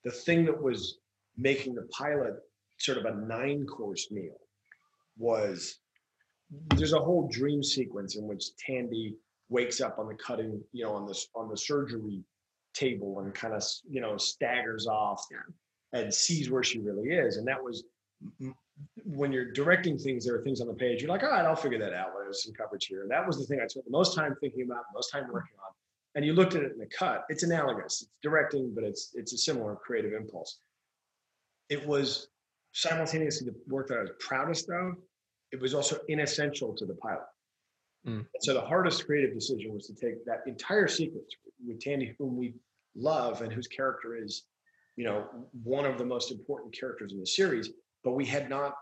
the thing that was making the pilot sort of a nine course meal was there's a whole dream sequence in which Thandie wakes up on the cutting, you know, on this on the surgery table and kind of you know staggers off and sees where she really is and that was when you're directing things there are things on the page you're like all right i'll figure that out there's some coverage here and that was the thing i spent the most time thinking about most time working on and you looked at it in the cut, it's analogous. It's directing, but it's it's a similar creative impulse. It was simultaneously the work that I was proudest of. It was also inessential to the pilot. Mm. So the hardest creative decision was to take that entire sequence with Thandie, whom we love and whose character is, you know, one of the most important characters in the series. But we had not,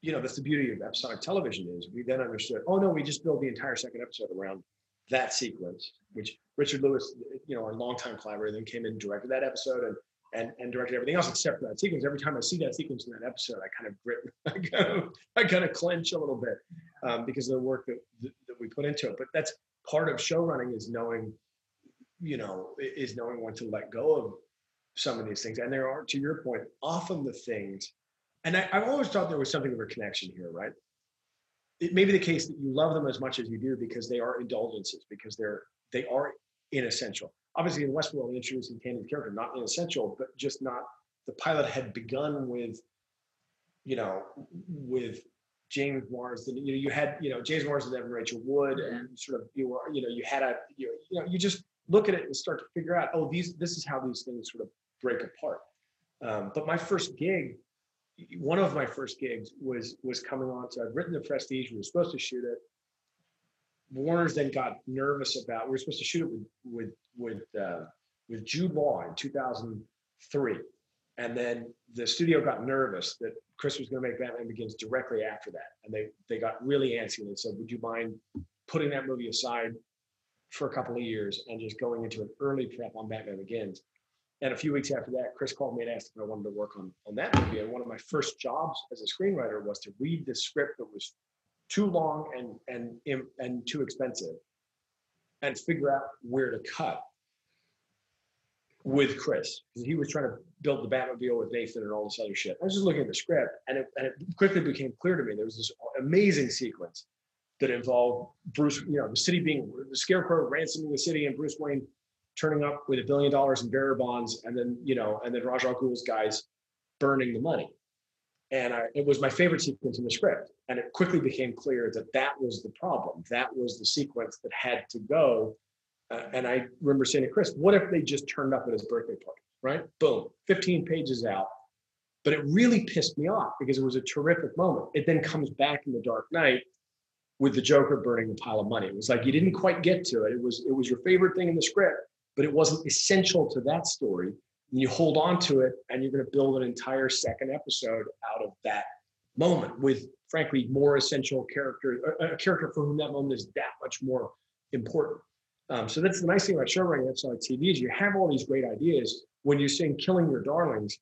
you know, that's the beauty of episodic television is we then understood. Oh no, we just build the entire second episode around that sequence, which Richard Lewis, you know, our longtime collaborator, then came in and directed that episode and and, and directed everything else except for that sequence. Every time I see that sequence in that episode, I kind of grit, I kind of, I kind of clench a little bit um, because of the work that, that we put into it. But that's part of show running is knowing, you know, is knowing when to let go of some of these things. And there are, to your point, often the things, and I, I've always thought there was something of a connection here, right? It may be the case that you love them as much as you do because they are indulgences, because they're they are inessential. Obviously, in Westworld, introducing Thandie's character, not inessential, but just not. The pilot had begun with, you know, with James Marsden. You know, you had you know James Marsden and Rachel Wood, and sort of you were you know you had a you, you know you just look at it and start to figure out oh these this is how these things sort of break apart. Um, but my first gig, one of my first gigs was was coming on. So I'd written the Prestige. We were supposed to shoot it. Warner's then got nervous about. We were supposed to shoot it with with with uh, with Jude Law in 2003, and then the studio got nervous that Chris was going to make Batman Begins directly after that, and they they got really antsy and they said, "Would you mind putting that movie aside for a couple of years and just going into an early prep on Batman Begins?" And a few weeks after that, Chris called me and asked if I wanted to work on on that movie. And one of my first jobs as a screenwriter was to read the script that was too long and and and too expensive, and figure out where to cut with Chris he was trying to build the Batmobile with Nathan and all this other shit. I was just looking at the script, and it, and it quickly became clear to me there was this amazing sequence that involved Bruce, you know, the city being the Scarecrow ransoming the city, and Bruce Wayne turning up with a billion dollars in bearer bonds, and then you know, and then Ra's al Ghul's guys burning the money. And I, it was my favorite sequence in the script, and it quickly became clear that that was the problem. That was the sequence that had to go uh, and I remember saying to Chris, what if they just turned up at his birthday party, right? Boom, 15 pages out. But it really pissed me off because it was a terrific moment. It then comes back in the Dark Knight with the Joker burning the pile of money. It was like you didn't quite get to it. It was it was your favorite thing in the script, but it wasn't essential to that story. And you hold on to it, and you're going to build an entire second episode out of that moment with, frankly, more essential character, a, character for whom that moment is that much more important. Um, so that's the nice thing about show running that's on TV is you have all these great ideas. When you're saying killing your darlings,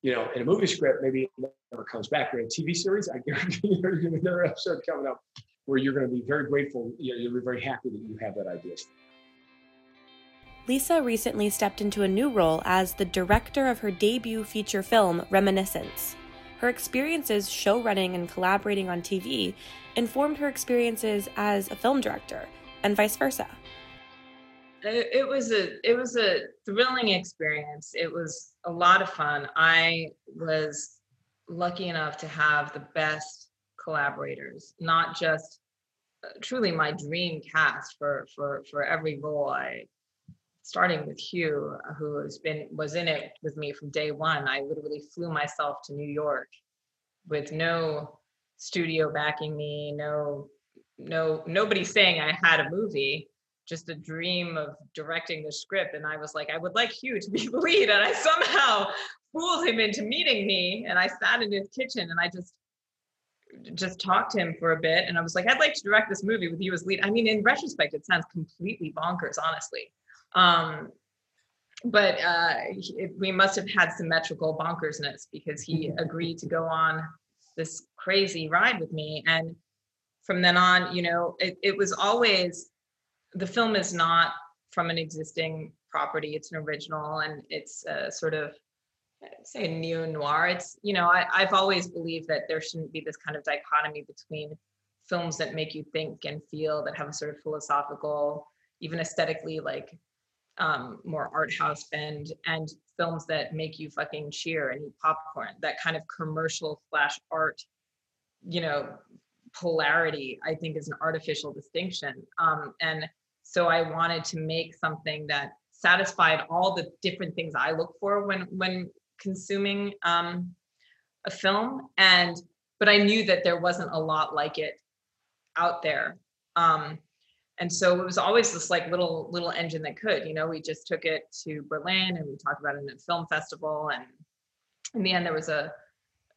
you know, in a movie script, maybe it never comes back. Or in a TV series, I guarantee you there's another episode coming up where you're going to be very grateful. You know, you'll be very happy that you have that idea. Lisa recently stepped into a new role as the director of her debut feature film, Reminiscence. Her experiences show running and collaborating on TV informed her experiences as a film director, and vice versa. it, was a it was a thrilling experience it was a lot of fun i was lucky enough to have the best collaborators not just uh, truly my dream cast for for for every role i starting with hugh who has been was in it with me from day one i literally flew myself to new york with no studio backing me no no nobody saying i had a movie just a dream of directing the script. And I was like, I would like Hugh to be the lead. And I somehow fooled him into meeting me. And I sat in his kitchen and I just just talked to him for a bit. And I was like, I'd like to direct this movie with you as lead. I mean, in retrospect, it sounds completely bonkers, honestly. Um, but uh, he- we must have had symmetrical bonkersness because he agreed to go on this crazy ride with me. And from then on, you know, it, it was always the film is not from an existing property. It's an original and it's uh, sort of I'd say neo noir. It's you know I, i've always believed that there shouldn't be this kind of dichotomy between films that make you think and feel that have a sort of philosophical even aesthetically like um, more art house bend and films that make you fucking cheer and eat popcorn that kind of commercial slash art you know polarity i think is an artificial distinction um, and so I wanted to make something that satisfied all the different things I look for when when consuming um, a film, and but I knew that there wasn't a lot like it out there. Um, and so it was always this like little little engine that could you know we just took it to berlin and we talked about it in a film festival and in the end there was a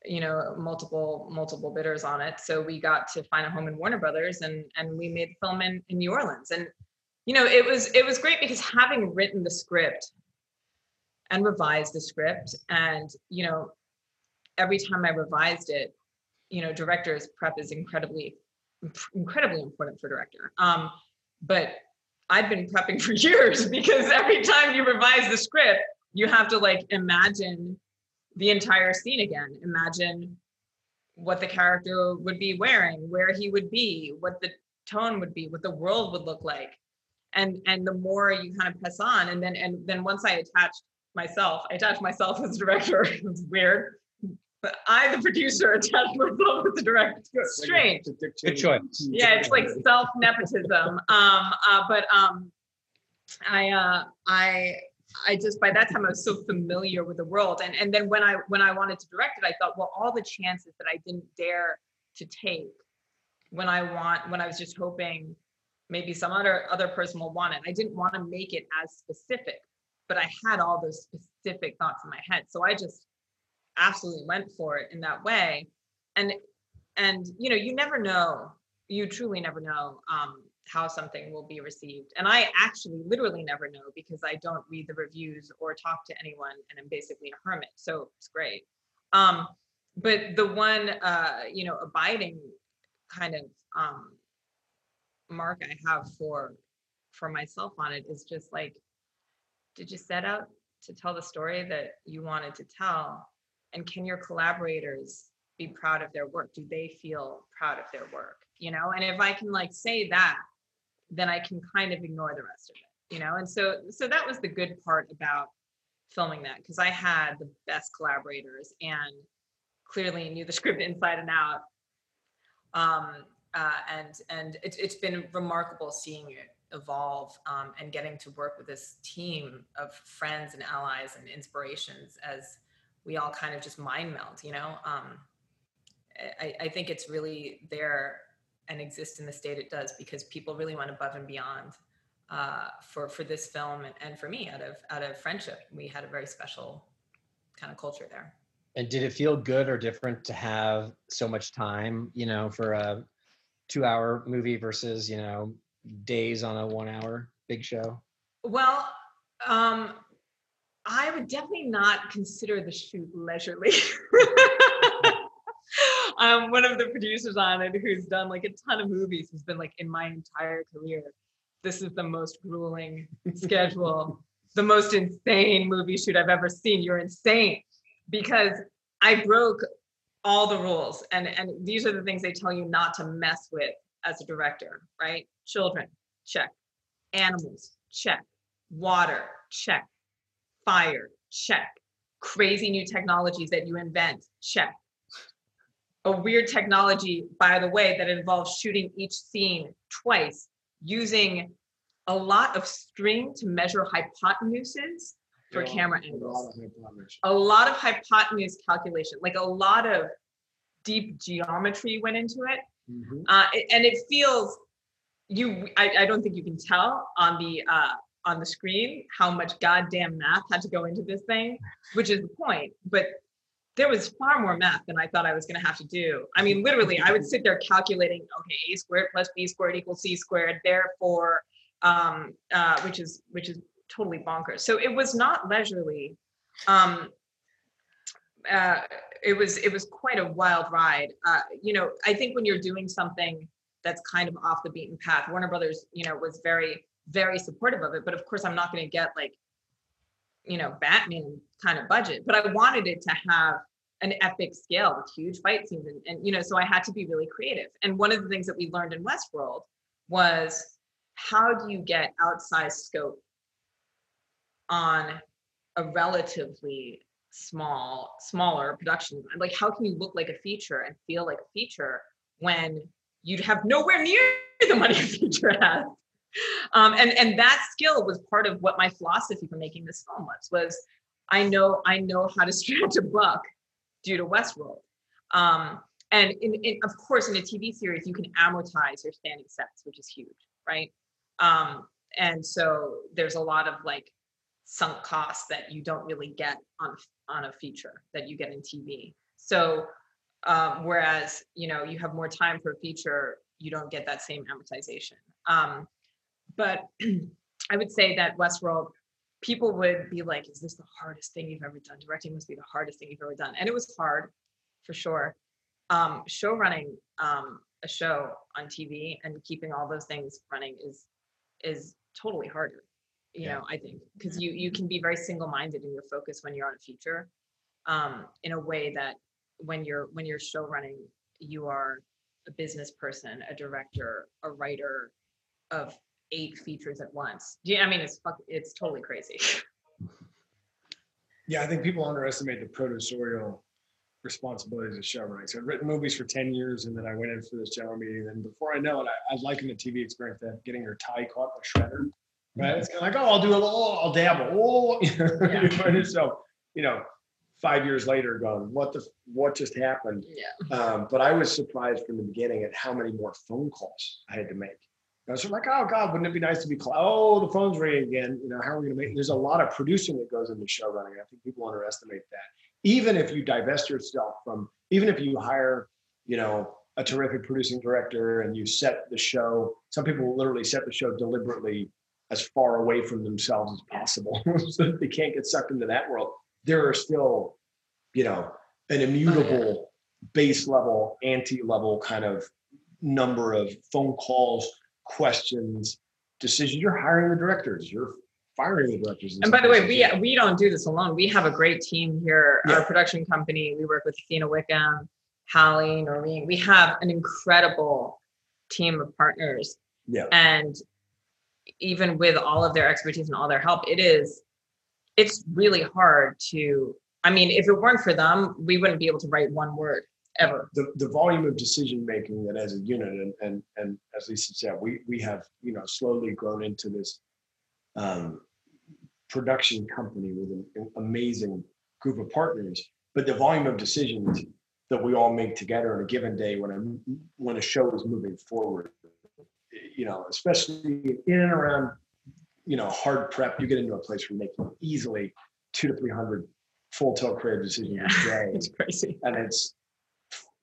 you know multiple multiple bidders on it. So we got to find a home in warner brothers and and we made the film in, in new orleans. And you know it was it was great because having written the script and revised the script and you know every time i revised it you know director's prep is incredibly incredibly important for director. Um but I've been prepping for years because every time you revise the script, you have to like imagine the entire scene again. Imagine what the character would be wearing, where he would be, what the tone would be, what the world would look like. And and the more you kind of press on, and then and then once I attached myself, I attached myself as director. it's weird. But I, the producer, attached myself as the director. It's strange. Good choice. Yeah, it's like self nepotism. Um, uh, but um, I, uh, I, I just by that time I was so familiar with the world, and and then when I when I wanted to direct it, I thought, well, all the chances that I didn't dare to take when I want when I was just hoping maybe some other other person will want it. I didn't want to make it as specific, but I had all those specific thoughts in my head, so I just absolutely went for it in that way. And and you know you never know you truly never know um, how something will be received. And i actually literally never know because i don't read the reviews or talk to anyone and i'm basically a hermit so it's great. Um, but the one uh, you know abiding kind of um, mark i have for for myself on it is just like did you set out to tell the story that you wanted to tell and can your collaborators be proud of their work? Do they feel proud of their work you know? And if i can like say that then i can kind of ignore the rest of it you know? And so so that was the good part about filming that because i had the best collaborators and clearly knew the script inside and out. Um, uh, and and it, it's been remarkable seeing it evolve um, and getting to work with this team of friends and allies and inspirations as we all kind of just mind meld, you know? Um, I, I think it's really there and exists in the state it does because people really went above and beyond uh, for for this film and, and for me out of out of friendship. We had a very special kind of culture there. And did it feel good or different to have so much time, you know, for a two-hour movie versus you know days on a one-hour big show? Well, um, I would definitely not consider the shoot leisurely. um, one of the producers on it who's done like a ton of movies has been like, in my entire career, this is the most grueling schedule, the most insane movie shoot I've ever seen. You're insane because I broke all the rules. And, and these are the things they tell you not to mess with as a director, right? Children, check. Animals, check. Water, check fire, check. Crazy new technologies that you invent, check. A weird technology, by the way, that involves shooting each scene twice using a lot of string to measure hypotenuses for yeah, camera angles. A lot of hypotenuse calculation, like a lot of deep geometry went into it. Mm-hmm. Uh, and it feels you I, I, don't think you can tell on the uh, on the screen how much goddamn math had to go into this thing, which is the point. But there was far more math than I thought I was going to have to do. I mean, literally, I would sit there calculating, okay, a squared plus b squared equals c squared, therefore, um, uh, which is which is totally bonkers. So it was not leisurely. Um, uh, it was it was quite a wild ride. Uh, you know, I think when you're doing something that's kind of off the beaten path, Warner Brothers, you know, was very very supportive of it. But of course, I'm not going to get like, you know, Batman kind of budget, but I wanted it to have an epic scale with huge fight scenes. And, and, you know, so I had to be really creative. And one of the things that we learned in Westworld was how do you get outsized scope on a relatively small, smaller production? Like, how can you look like a feature and feel like a feature when you'd have nowhere near the money a feature has? Um, and and that skill was part of what my philosophy for making this film was was I know I know how to stretch a buck due to Westworld. Um, and in, in, of course, in a TV series, you can amortize your standing sets, which is huge, right? Um, and so there's a lot of like sunk costs that you don't really get on on a feature that you get in TV. So um, whereas you know you have more time for a feature, you don't get that same amortization. Um, but I would say that Westworld, people would be like, "Is this the hardest thing you've ever done? Directing must be the hardest thing you've ever done," and it was hard, for sure. Um, show running um, a show on TV and keeping all those things running is is totally harder you yeah. know i think because you you can be very single-minded in your focus when you're on a feature um, in a way that when you're when you're show running you are a business person a director a writer of eight features at once yeah i mean it's it's totally crazy yeah i think people underestimate the producerial responsibilities of showrunning. So I'd written movies for 10 years and then I went in for this general meeting. And before I know it, I, I likened the TV experience to getting your tie caught in by shredder. Right. It's kind of like, oh, I'll do a little, oh, I'll dabble. Oh, yeah. so, you know, five years later going, what the, what just happened? Yeah. Um, but I was surprised from the beginning at how many more phone calls I had to make. I was like, oh God, wouldn't it be nice to be, cl- oh, the phone's ringing again. You know, how are we going to make, there's a lot of producing that goes into show running. I think people underestimate that even if you divest yourself from, even if you hire, you know, a terrific producing director and you set the show, some people literally set the show deliberately as far away from themselves as possible so that they can't get sucked into that world. There are still, you know, an immutable oh, base level, anti level kind of number of phone calls, questions, decisions. You're hiring the directors, you're firing the directors. And by the way, we we don't do this alone. We have a great team here. Yeah. Our production company. We work with Athena Wickham, Hallie, Noreen. We have an incredible team of partners. Yeah. And even with all of their expertise and all their help, it is it's really hard to. I mean, if it weren't for them, we wouldn't be able to write one word ever. The, the volume of decision making that as a unit and, and and as Lisa said, we we have you know slowly grown into this um, production company with an amazing group of partners, but the volume of decisions that we all make together on a given day when a when a show is moving forward, you know, especially in and around, you know, hard prep, you get into a place where you're making easily two to three hundred full tilt creative decisions yeah, a day. It's crazy, and it's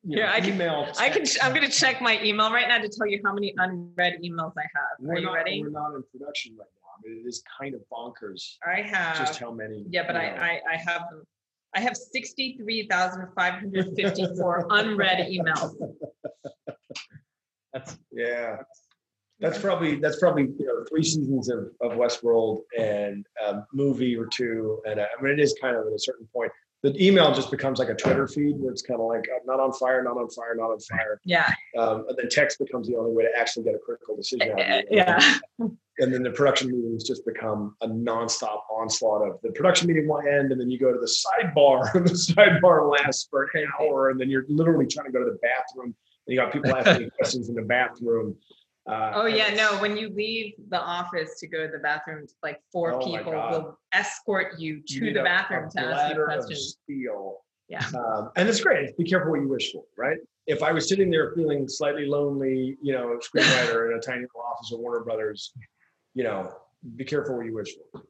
yeah, I can. Email, I can. I'm going to check my email right now to tell you how many unread emails I have. Are we're you not, ready? We're not in production right now I mean, it is kind of bonkers. I have just how many. Yeah, but I, I I have I have sixty three thousand five hundred fifty four unread emails. That's yeah. That's probably that's probably you know three seasons of, of Westworld and a movie or two, and I mean it is kind of at a certain point the email just becomes like a Twitter feed where it's kind of like uh, not on fire, not on fire, not on fire. Yeah. Um, and then text becomes the only way to actually get a critical decision out. Of yeah. And then the production meetings just become a nonstop onslaught of the production meeting one end, and then you go to the sidebar, and the sidebar lasts for an hour, and then you're literally trying to go to the bathroom. And you got people asking questions in the bathroom. Uh, oh yeah, no. When you leave the office to go to the bathroom, like four oh people will escort you to you the bathroom to ask you questions. Steel. Yeah, um, and it's great. Be careful what you wish for, right? If I was sitting there feeling slightly lonely, you know, screenwriter in a tiny little office at Warner Brothers, you know, be careful what you wish for.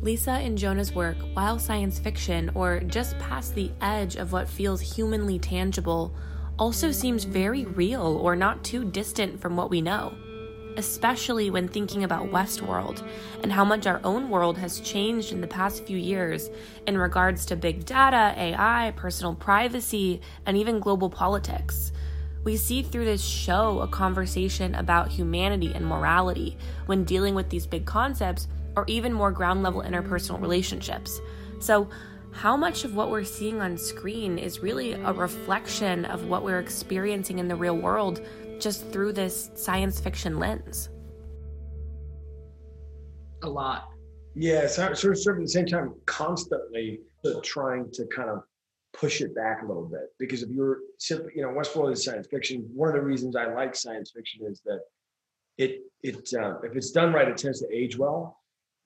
Lisa and Jonah's work, while science fiction or just past the edge of what feels humanly tangible, also seems very real or not too distant from what we know, especially when thinking about Westworld and how much our own world has changed in the past few years in regards to big data, AI, personal privacy, and even global politics. We see through this show a conversation about humanity and morality when dealing with these big concepts or even more ground level interpersonal relationships. So, how much of what we're seeing on screen is really a reflection of what we're experiencing in the real world just through this science fiction lens? A lot. Yeah, so, sort of, at the same time, constantly trying to kind of push it back a little bit. Because if you're simply, you know, Westworld is science fiction. One of the reasons I like science fiction is that it it uh, if it's done right, it tends to age well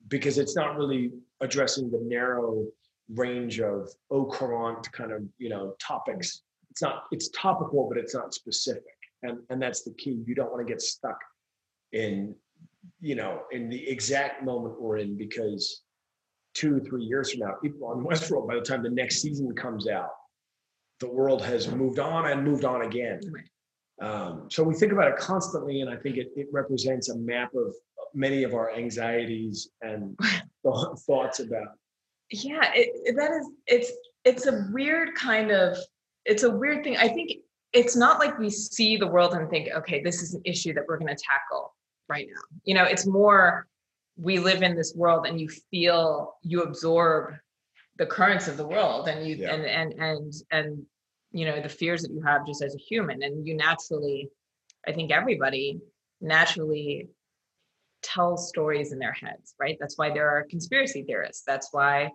because it's not really addressing the narrow range of au courant kind of you know topics. It's not it's topical, but it's not specific, and and that's the key. You don't want to get stuck in you know in the exact moment we're in because two three years from now, people on Westworld by the time the next season comes out, the world has moved on and moved on again. Um, so we think about it constantly, and I think it, it represents a map of many of our anxieties and th- thoughts about. Yeah it, that is it's it's a weird kind of it's a weird thing. I think it's not like we see the world and think okay this is an issue that we're going to tackle right now. You know it's more we live in this world and you feel you absorb the currents of the world and you Yeah. and and and and you know the fears that you have just as a human. And you naturally i think everybody naturally tells stories in their heads right? That's why there are conspiracy theorists. That's why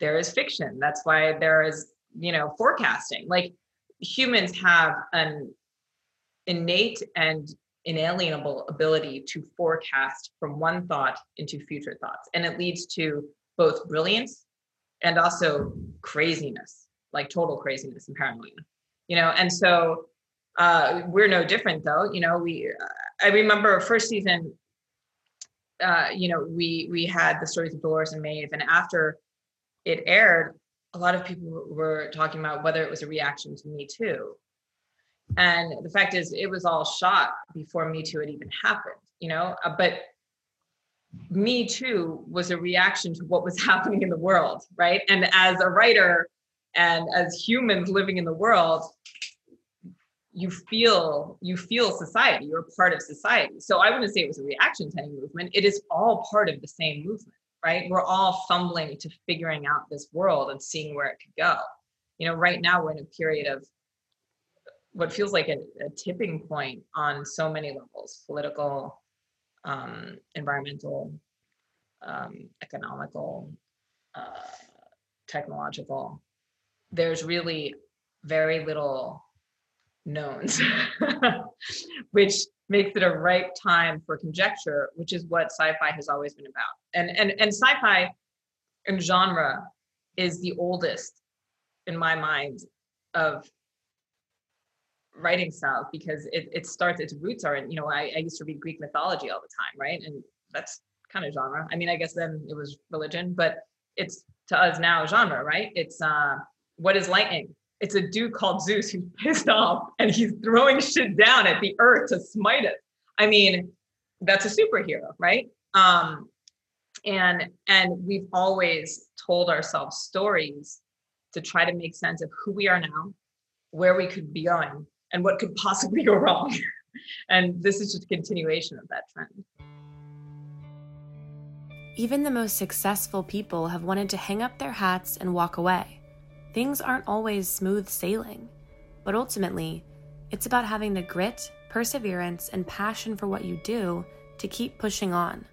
there is fiction. That's why there is you know forecasting. Like humans have an innate and inalienable ability to forecast from one thought into future thoughts. And it leads to both brilliance and also craziness like total craziness and paranoia you know? And so uh we're no different though. You know we uh, i remember first season uh you know we we had the stories of dolores and maeve and after it aired a lot of people were talking about whether it was a reaction to me too. And the fact is it was all shot before me too had even happened you know? Uh, but me too was a reaction to what was happening in the world right? And as a writer and as humans living in the world you feel you feel society you're part of society. So i wouldn't say it was a reaction to any movement. It is all part of the same movement right? We're all fumbling to figuring out this world and seeing where it could go. You know right now we're in a period of what feels like a, a tipping point on so many levels political um, environmental um, economical uh, technological. There's really very little knowns which makes it a ripe time for conjecture which is what sci-fi has always been about. And and and sci-fi and genre is the oldest in my mind of writing styles because it, it starts its roots are in you know I, I used to read greek mythology all the time right? And that's kind of genre. I mean i guess then it was religion but it's to us now genre right? It's uh what is lightning it's a dude called zeus who's pissed off and he's throwing shit down at the earth to smite it i mean that's a superhero right? Um and and we've always told ourselves stories to try to make sense of who we are now where we could be going and what could possibly go wrong. And this is just a continuation of that trend. Even the most successful people have wanted to hang up their hats and walk away. Things aren't always smooth sailing, but ultimately, it's about having the grit, perseverance, and passion for what you do to keep pushing on.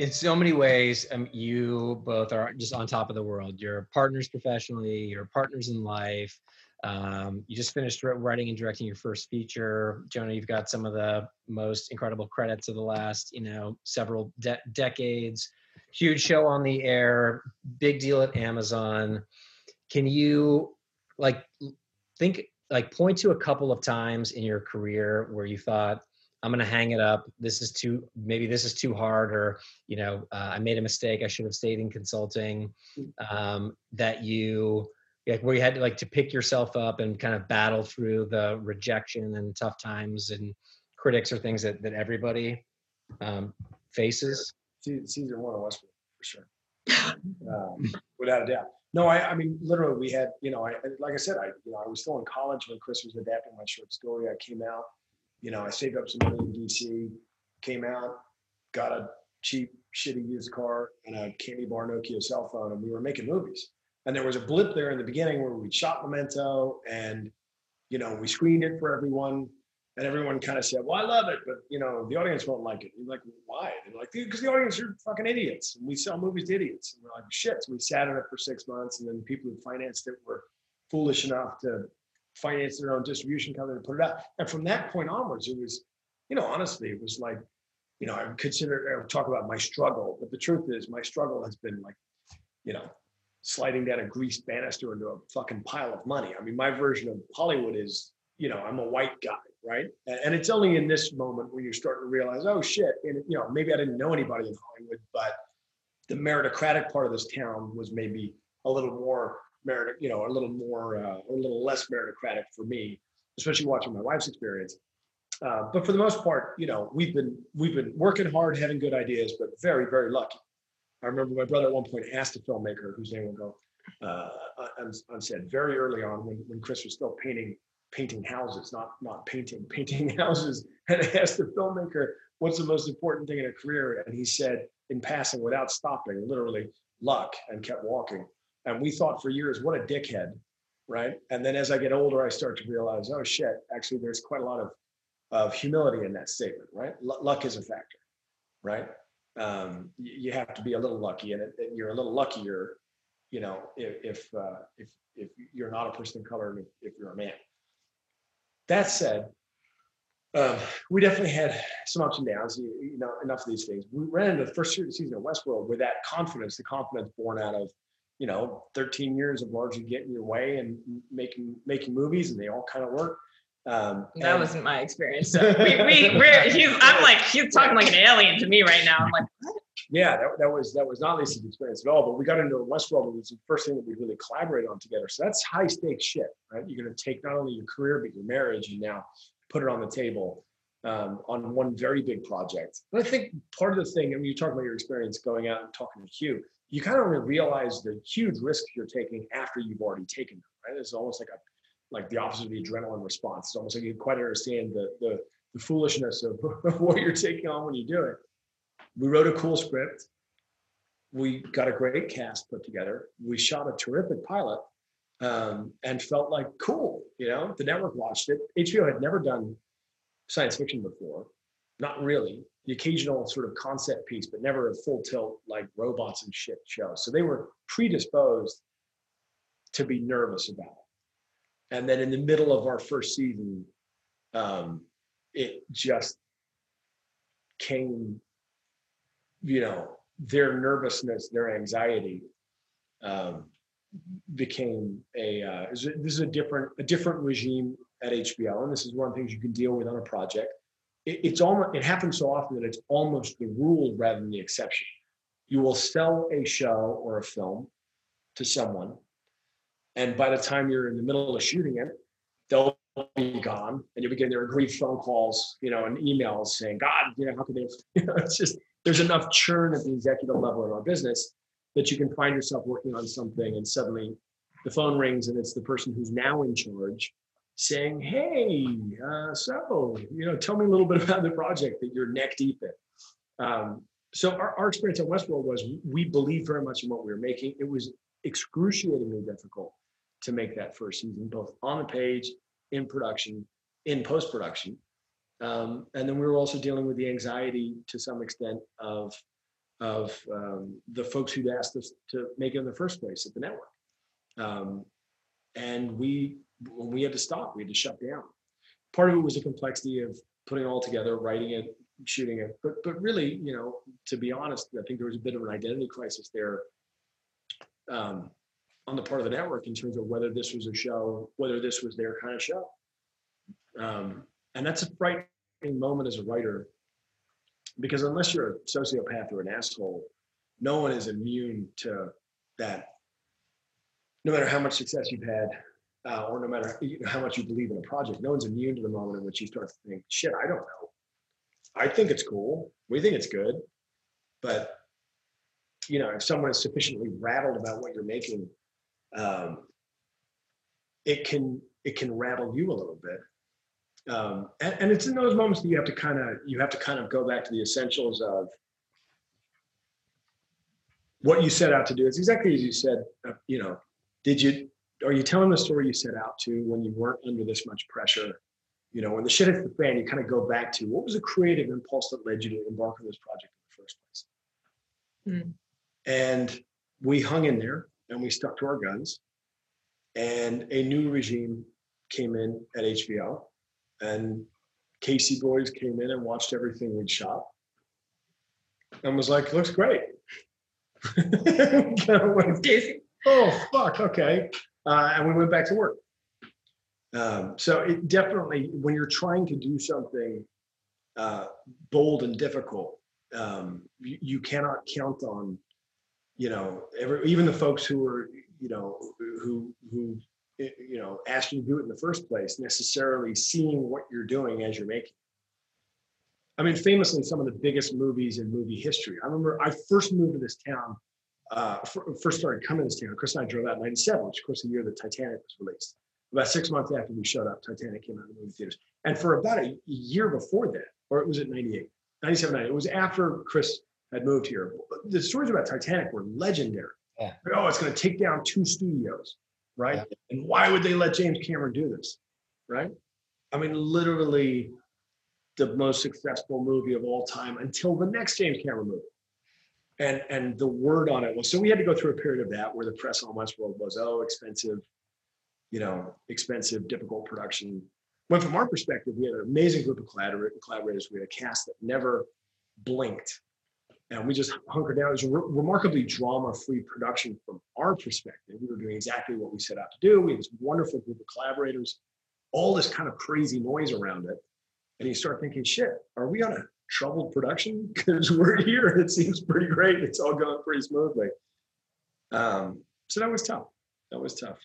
in so many ways um, you both are just on top of the world. You're partners professionally you're partners in life. Um, you just finished writing and directing your first feature. Jonah you've got some of the most incredible credits of the last you know several de- decades. Huge show on the air big deal at amazon can you like think like point to a couple of times in your career where you thought i'm going to hang it up. This is too maybe this is too hard or you know uh, i made a mistake. I should have stayed in consulting. Um, that you like where you had to like to pick yourself up and kind of battle through the rejection and tough times and critics or things that, that everybody um, faces. Se- Season one of Westworld for sure, um, without a doubt. No, I, I mean, literally, we had, you know, I like I said, I, you know, I was still in college when Chris was adapting my short story. I came out, you know, I saved up some money in DC, came out, got a cheap, shitty used car and a candy bar Nokia cell phone, and we were making movies. And there was a blip there in the beginning where we shot Memento, and you know, we screened it for everyone, and everyone kind of said, "Well, I love it, but you know, the audience won't like it." You're like, "Why?" They're like, "Because the audience are fucking idiots, and we sell movies to idiots." And we're like, "Shit!" So we sat on it for six months, and then people who financed it were foolish enough to finance their own distribution company to put it out. And from that point onwards, it was you know, honestly, it was like, you know, I would consider, I talk about my struggle, but the truth is my struggle has been like, you know, sliding down a greased banister into a fucking pile of money. I mean, my version of Hollywood is, you know, I'm a white guy, right? And, it's only in this moment when you're starting to realize, oh shit, and you know, maybe I didn't know anybody in Hollywood, but the meritocratic part of this town was maybe a little more merit, you know, a little more, uh, a little less meritocratic for me, especially watching my wife's experience. Uh, but for the most part, you know, we've been we've been working hard, having good ideas, but very very lucky. I remember my brother at one point asked a filmmaker whose name will go uh, on very early on when, when Chris was still painting painting houses, not not painting painting houses, and I asked the filmmaker what's the most important thing in a career, and he said in passing without stopping, literally luck, and kept walking. And we thought for years, what a dickhead, right? And then as I get older, I start to realize, oh shit, actually, there's quite a lot of of humility in that statement, right? L- luck is a factor, right? Um, you, have to be a little lucky, and you're a little luckier, you know, if if uh, if, if you're not a person of color, if you're a man. That said, um, we definitely had some ups and downs. You, you know, enough of these things. We ran into the first season of Westworld with that confidence, the confidence born out of you know 13 years of largely getting your way and making making movies, and they all kind of work. Um, That and- wasn't my experience. So we, we, we're, he's, I'm like, he's talking like an alien to me right now. I'm like, yeah, that, that was that was not Lisa's experience at all. But we got into Westworld, it was the first thing that we really collaborated on together. So that's high stakes shit, right? You're going to take not only your career but your marriage, and now put it on the table um, on one very big project. And I think part of the thing, I mean, you talk about your experience going out and talking to Hugh, you kind of realize the huge risk you're taking after you've already taken them, right? It's almost like a like the opposite of the adrenaline response. It's almost like you quite understand the the, the foolishness of, of what you're taking on when you do it. We wrote a cool script. We got a great cast put together. We shot a terrific pilot um, and felt like cool. You know, the network watched it. HBO had never done science fiction before, not really. The occasional sort of concept piece, but never a full tilt like robots and shit show. So they were predisposed to be nervous about it. And then in the middle of our first season, um, it just came, you know, their nervousness, their anxiety um, became a, uh, this is- a different, a different regime at HBO. And this is one of the things you can deal with on a project. It, it's almost, it happens so often that it's almost the rule rather than the exception. You will sell a show or a film to someone. And by the time you're in the middle of shooting it, they'll be gone and you'll be getting their aggrieved phone calls, you know, and emails saying, God, you know, how could they, you know, it's just, there's enough churn at the executive level in our business that you can find yourself working on something and suddenly the phone rings and it's the person who's now in charge saying, Hey, uh, so, you know, tell me a little bit about the project that you're neck deep in. Um, so our, our experience at Westworld was we believed very much in what we were making. It was excruciatingly difficult to make that first season, both on the page, in production, in post production. Um, and then we were also dealing with the anxiety to some extent of of um, the folks who'd asked us to make it in the first place at the network. Um, and we, when we had to stop, we had to shut down. Part of it was the complexity of putting it all together, writing it, shooting it. But but really, you know, to be honest, I think there was a bit of an identity crisis there um, on the part of the network in terms of whether this was a show, whether this was their kind of show. Um, and that's a frightening moment as a writer because unless you're a sociopath or an asshole, no one is immune to that. No matter how much success you've had, uh, or no matter how much you believe in a project, no one's immune to the moment in which you start to think, "Shit, I don't know. I think it's cool. We think it's good, but you know, if someone is sufficiently rattled about what you're making, um, it can it can rattle you a little bit um, and, and it's in those moments that you have to kind of you have to kind of go back to the essentials of what you set out to do. It's exactly as you said uh, you know did you are you telling the story you set out to when you weren't under this much pressure? You know when the shit hits the fan you kind of go back to what was the creative impulse that led you to embark on this project in the first place? Hmm. and we hung in there and we stuck to our guns and a new regime came in at hbo and Casey Bloys came in and watched everything we'd shot and was like, looks great. kind of went, Casey. oh, fuck, okay. Uh, and we went back to work. Um, so it definitely, when you're trying to do something uh, bold and difficult, um, you, you cannot count on, you know, every, even the folks who are, you know, who who you know asked you to do it in the first place, necessarily seeing what you're doing as you're making. I mean, famously, some of the biggest movies in movie history. I remember I first moved to this town, uh, first started coming to this town. Chris and I drove out in '97, which of course the year that Titanic was released. About six months after we showed up, Titanic came out in the movie theaters. And for about a year before that, or it was at 98, 97, 98, it was after Chris had moved here. The stories about Titanic were legendary. Yeah. Oh, it's going to take down two studios, right? Yeah. And why would they let James Cameron do this, right? I mean, literally the most successful movie of all time until the next James Cameron movie. And and the word on it was so we had to go through a period of that where the press on Westworld was oh expensive, you know, expensive, difficult production. When from our perspective, we had an amazing group of collaborators. collaborators. We had a cast that never blinked, and we just hunkered down. It was a re- remarkably drama-free production from our perspective. We were doing exactly what we set out to do. We had this wonderful group of collaborators, all this kind of crazy noise around it, and you start thinking, "Shit, are we on a troubled production? Because we're here and it seems pretty great. It's all going pretty smoothly." Um, so that was tough. That was tough.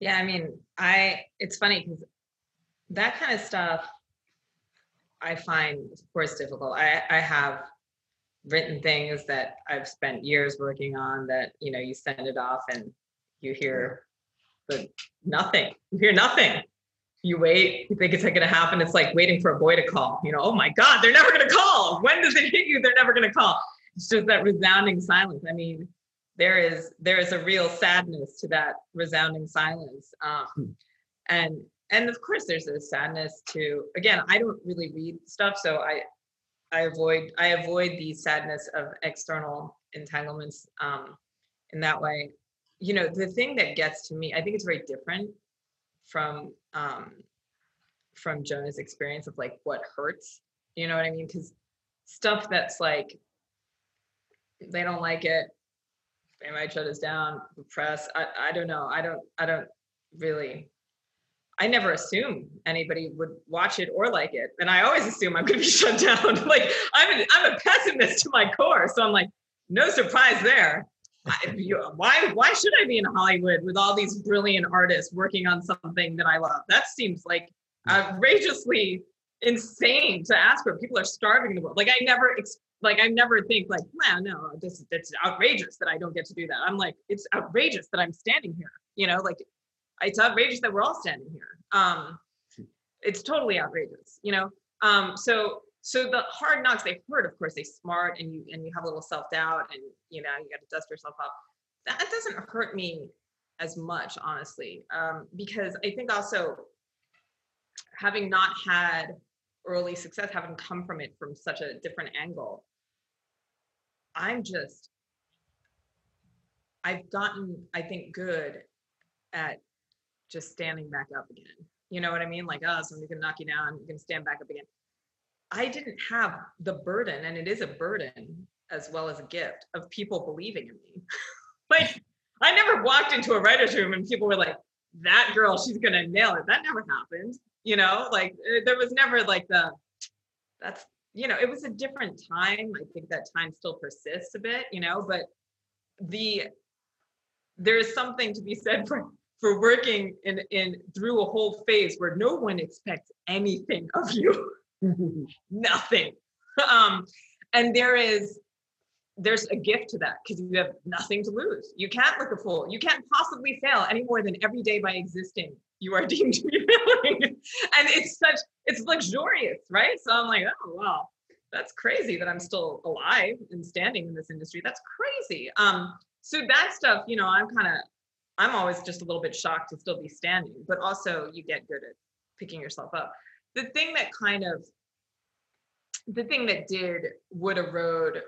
Yeah, I mean, I it's funny because that kind of stuff I find, of course, difficult. I I have written things that I've spent years working on that you know you send it off and you hear but nothing. You hear nothing. You wait, you think it's going to happen. It's like waiting for a boy to call. You know, oh my God, they're never going to call. When does it hit you? They're never going to call. It's just that resounding silence. I mean, there is there is a real sadness to that resounding silence um, and and of course there's a sadness to again i don't really read stuff so i i avoid i avoid the sadness of external entanglements um, in that way. You know the thing that gets to me i think it's very different from um, from jonah's experience of like what hurts you know what i mean? Because stuff that's like they don't like it they might shut us down the press I, I don't know i don't i don't really i never assume anybody would watch it or like it. And i always assume i'm going to be shut down. Like i'm a, i'm a pessimist to my core. So i'm like no surprise there. I, you, why why should i be in hollywood with all these brilliant artists working on something that i love? That seems like outrageously insane to ask for. People are starving in the world. Like i never like I never think like, man, no, this it's outrageous that I don't get to do that. I'm like, it's outrageous that I'm standing here. You know, like it's outrageous that we're all standing here. Um, it's totally outrageous, you know. Um, so so the hard knocks they've heard, of course, they smart and you and you have a little self-doubt and you know, you got to dust yourself off. That doesn't hurt me as much, honestly. Um, because I think also having not had early success, having come from it from such a different angle, I'm just, I've gotten, I think, good at just standing back up again. You know what I mean? Like, oh, somebody's gonna knock you down, you're gonna stand back up again. I didn't have the burden, and it is a burden as well as a gift of people believing in me. like, I never walked into a writer's room and people were like, that girl, she's gonna nail it. That never happened. You know, like eh, there was never like the that's you know, it was a different time. I think that time still persists a bit, you know, but the there is something to be said for for working in in through a whole phase where no one expects anything of you. Nothing. Um, and there is there's a gift to that because you have nothing to lose. You can't look a fool. You can't possibly fail any more than every day by existing you are deemed to be failing. and it's such it's luxurious, right? So I'm like, oh wow, that's crazy that I'm still alive and standing in this industry. That's crazy. Um, so that stuff, you know, I'm kind of I'm always just a little bit shocked to still be standing, but also you get good at picking yourself up. The thing that kind of the thing that did would erode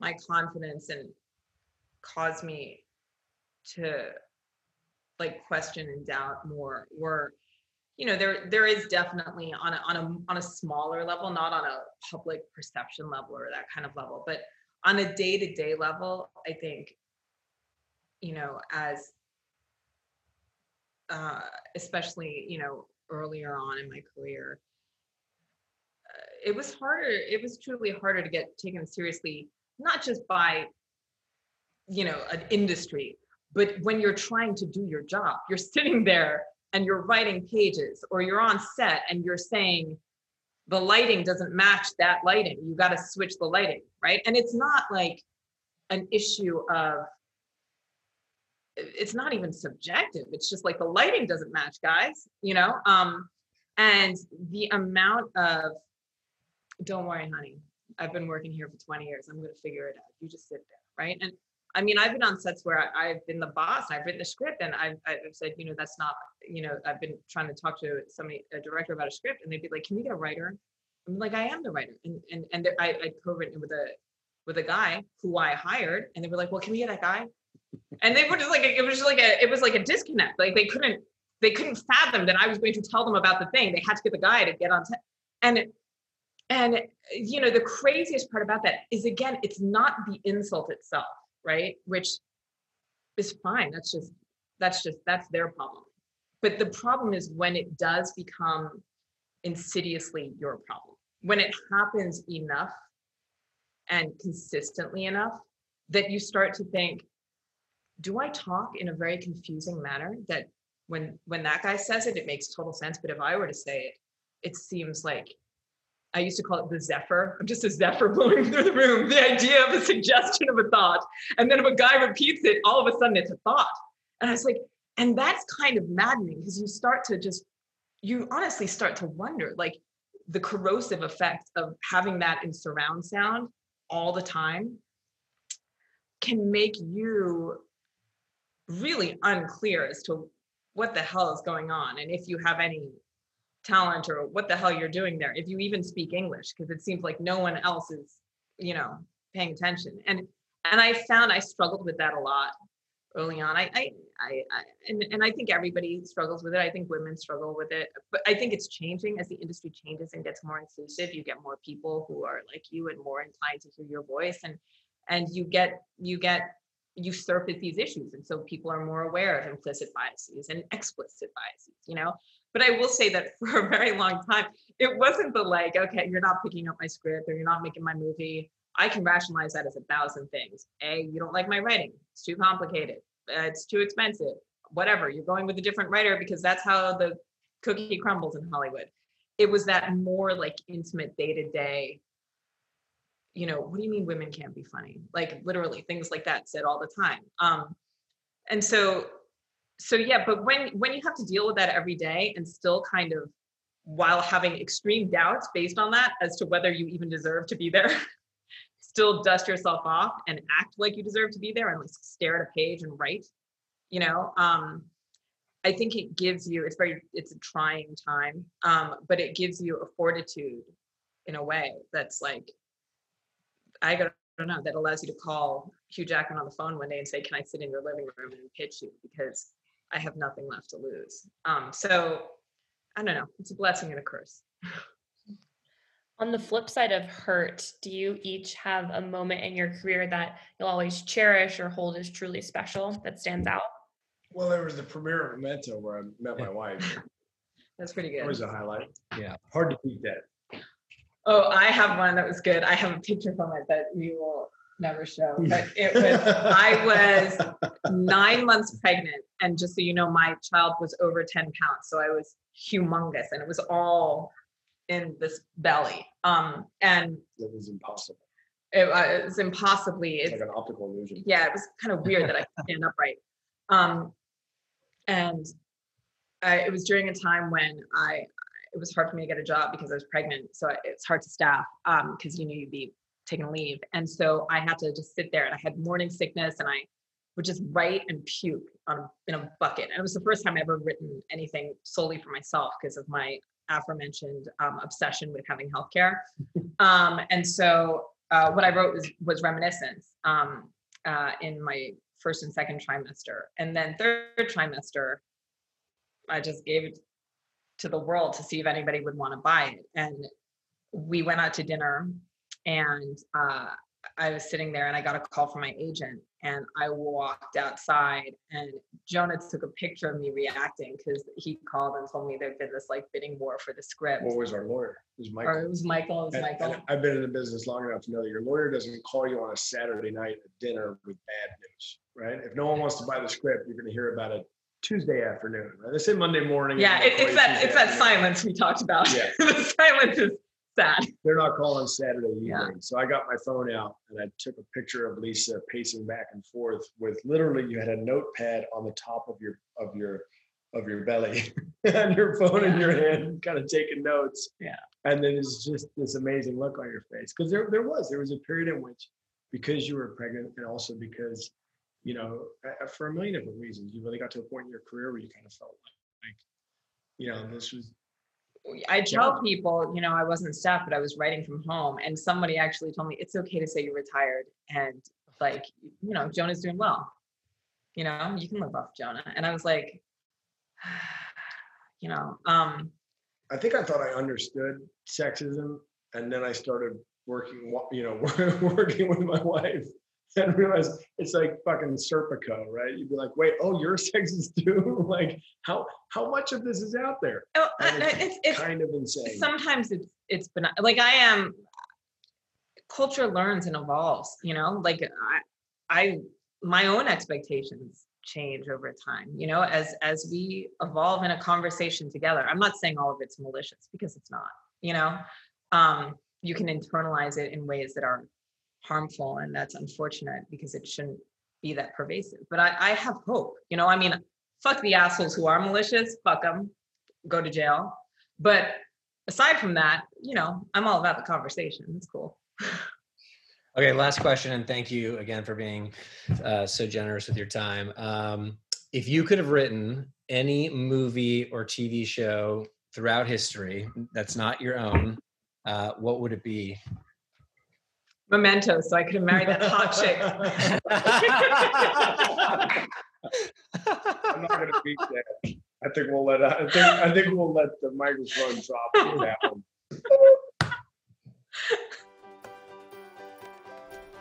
my confidence and cause me to like question and doubt more were you know there there is definitely on a on a on a smaller level not on a public perception level or that kind of level but on a day-to-day level i think you know as uh especially you know earlier on in my career uh, it was harder it was truly harder to get taken seriously not just by you know an industry but when you're trying to do your job you're sitting there and you're writing pages or you're on set and you're saying the lighting doesn't match that lighting you got to switch the lighting right? And it's not like an issue of it's not even subjective it's just like the lighting doesn't match guys you know um and the amount of don't worry honey i've been working here for 20 years i'm going to figure it out you just sit there right and I mean, I've been on sets where I, have been the boss. I've written the script, and I've, I've said, you know, that's not, you know, I've been trying to talk to somebody, a director about a script, and they'd be like, "Can we get a writer?" I'm like, "I am the writer," and and and I I co-written with a with a guy who I hired, and they were like, "Well, can we get that guy?" And they were just like, it was just like a, it was like a disconnect. Like they couldn't, they couldn't fathom that I was going to tell them about the thing. They had to get the guy to get on set, and and you know, the craziest part about that is again, it's not the insult itself right which is fine that's just that's just that's their problem but the problem is when it does become insidiously your problem when it happens enough and consistently enough that you start to think do i talk in a very confusing manner that when when that guy says it it makes total sense but if i were to say it it seems like I used to call it the zephyr. I'm just a zephyr blowing through the room. The idea of a suggestion of a thought. And then if a guy repeats it, all of a sudden it's a thought. And I was like, and that's kind of maddening because you start to just, you honestly start to wonder like the corrosive effect of having that in surround sound all the time can make you really unclear as to what the hell is going on and if you have any talent or what the hell you're doing there if you even speak english because it seems like no one else is you know paying attention. And and i found i struggled with that a lot early on. I i i, I and, and i think everybody struggles with it. I think women struggle with it. But i think it's changing. As the industry changes and gets more inclusive you get more people who are like you and more inclined to hear your voice and and you get you get you surface these issues and so people are more aware of implicit biases and explicit biases you know but I will say that for a very long time, it wasn't the like, okay, you're not picking up my script or you're not making my movie. I can rationalize that as a thousand things. A, you don't like my writing. It's too complicated. Uh, it's too expensive. Whatever. You're going with a different writer because that's how the cookie crumbles in Hollywood. It was that more like intimate day to day, you know, what do you mean women can't be funny? Like literally things like that said all the time. Um, and so so yeah but when when you have to deal with that every day and still kind of while having extreme doubts based on that as to whether you even deserve to be there still dust yourself off and act like you deserve to be there and like stare at a page and write you know um i think it gives you it's very it's a trying time um but it gives you a fortitude in a way that's like i got I don't know, that allows you to call Hugh Jackman on the phone one day and say, Can I sit in your living room and pitch you? Because I have nothing left to lose. Um, so I don't know. It's a blessing and a curse. On the flip side of hurt, do you each have a moment in your career that you'll always cherish or hold as truly special that stands out? Well, there was the premiere of Memento where I met my wife. That's pretty good. That was a highlight. Yeah. Hard to beat that. Oh, I have one that was good. I have a picture from it that we will never show. But it was I was nine months pregnant, and just so you know, my child was over 10 pounds. So I was humongous and it was all in this belly. Um, and it was impossible. It, uh, it was impossibly it's like an optical illusion. Yeah, it was kind of weird that I could stand upright. Um, and I, it was during a time when I it was hard for me to get a job because I was pregnant, so it's hard to staff because um, you know you'd be taking leave. And so I had to just sit there and I had morning sickness and I would just write and puke on in a bucket. And it was the first time I ever written anything solely for myself because of my aforementioned um, obsession with having healthcare. um, and so uh, what I wrote was was reminiscence um, uh, in my first and second trimester, and then third trimester, I just gave it to the world to see if anybody would want to buy it. And we went out to dinner and uh, I was sitting there and I got a call from my agent and I walked outside and Jonah took a picture of me reacting because he called and told me there'd been this like bidding war for the script. What was our lawyer? It was Michael. Or it was Michael. It was And- Michael. and I've been in the business long enough to know that your lawyer doesn't call you on a Saturday night at dinner with bad news, right? If no one wants to buy the script, you're going to hear about it Tuesday afternoon. Right? They say Monday morning. yeah, it, it's that Tuesday it's that silence we talked about. Yeah. the silence is sad. They're not calling Saturday evening. Yeah. So I got my phone out and I took a picture of Lisa pacing back and forth with literally you had a notepad on the top of your of your of your belly and your phone in your hand, kind of taking notes. Yeah. And then it's just this amazing look on your face. Because there there was, there was a period in which because you were pregnant and also because, you know, for a million different reasons, you really got to a point in your career where you kind of felt like, like you know, this was I tell people, you know, I wasn't staff, but I was writing from home, and somebody actually told me it's okay to say you're retired, and like, you know, Jonah's doing well. You know, you can live off Jonah, and I was like, you know, um, I think I thought I understood sexism, and then I started working, you know, working with my wife, and realize it's like fucking Serpico, right? You'd be like, wait, oh, you're sexist too? like, how how much of this is out there? oh, I- And it's it's kind of insane. sometimes it's it's been like I am. Culture learns and evolves, you know. Like I, I, my own expectations change over time, you know, as as we evolve in a conversation together. I'm not saying all of it's malicious because it's not, you know. Um, you can internalize it in ways that are harmful, and that's unfortunate because it shouldn't be that pervasive. But I, I have hope, you know. I mean, fuck the assholes who are malicious. Fuck them. Go to jail. But aside from that, you know, I'm all about the conversation. It's cool. Okay, last question, and thank you again for being uh, so generous with your time. Um, if you could have written any movie or TV show throughout history that's not your own, uh, what would it be? Memento, so I could have married that hot chick. I'm not gonna beat that. I think we'll let I think I think we'll let the microphone drop for that one.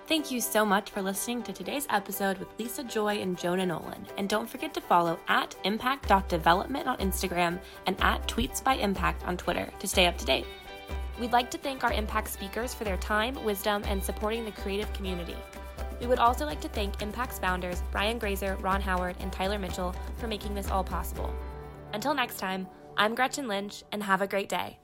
Thank you so much for listening to today's episode with Lisa Joy and Jonah Nolan. And don't forget to follow at impact.development on Instagram and at tweets by impact on Twitter to stay up to date. We'd like to thank our Impact speakers for their time, wisdom, and supporting the creative community. We would also like to thank Impact's founders, Brian Grazer, Ron Howard, and Tyler Mitchell, for making this all possible. Until next time, I'm Gretchen Lynch, and have a great day.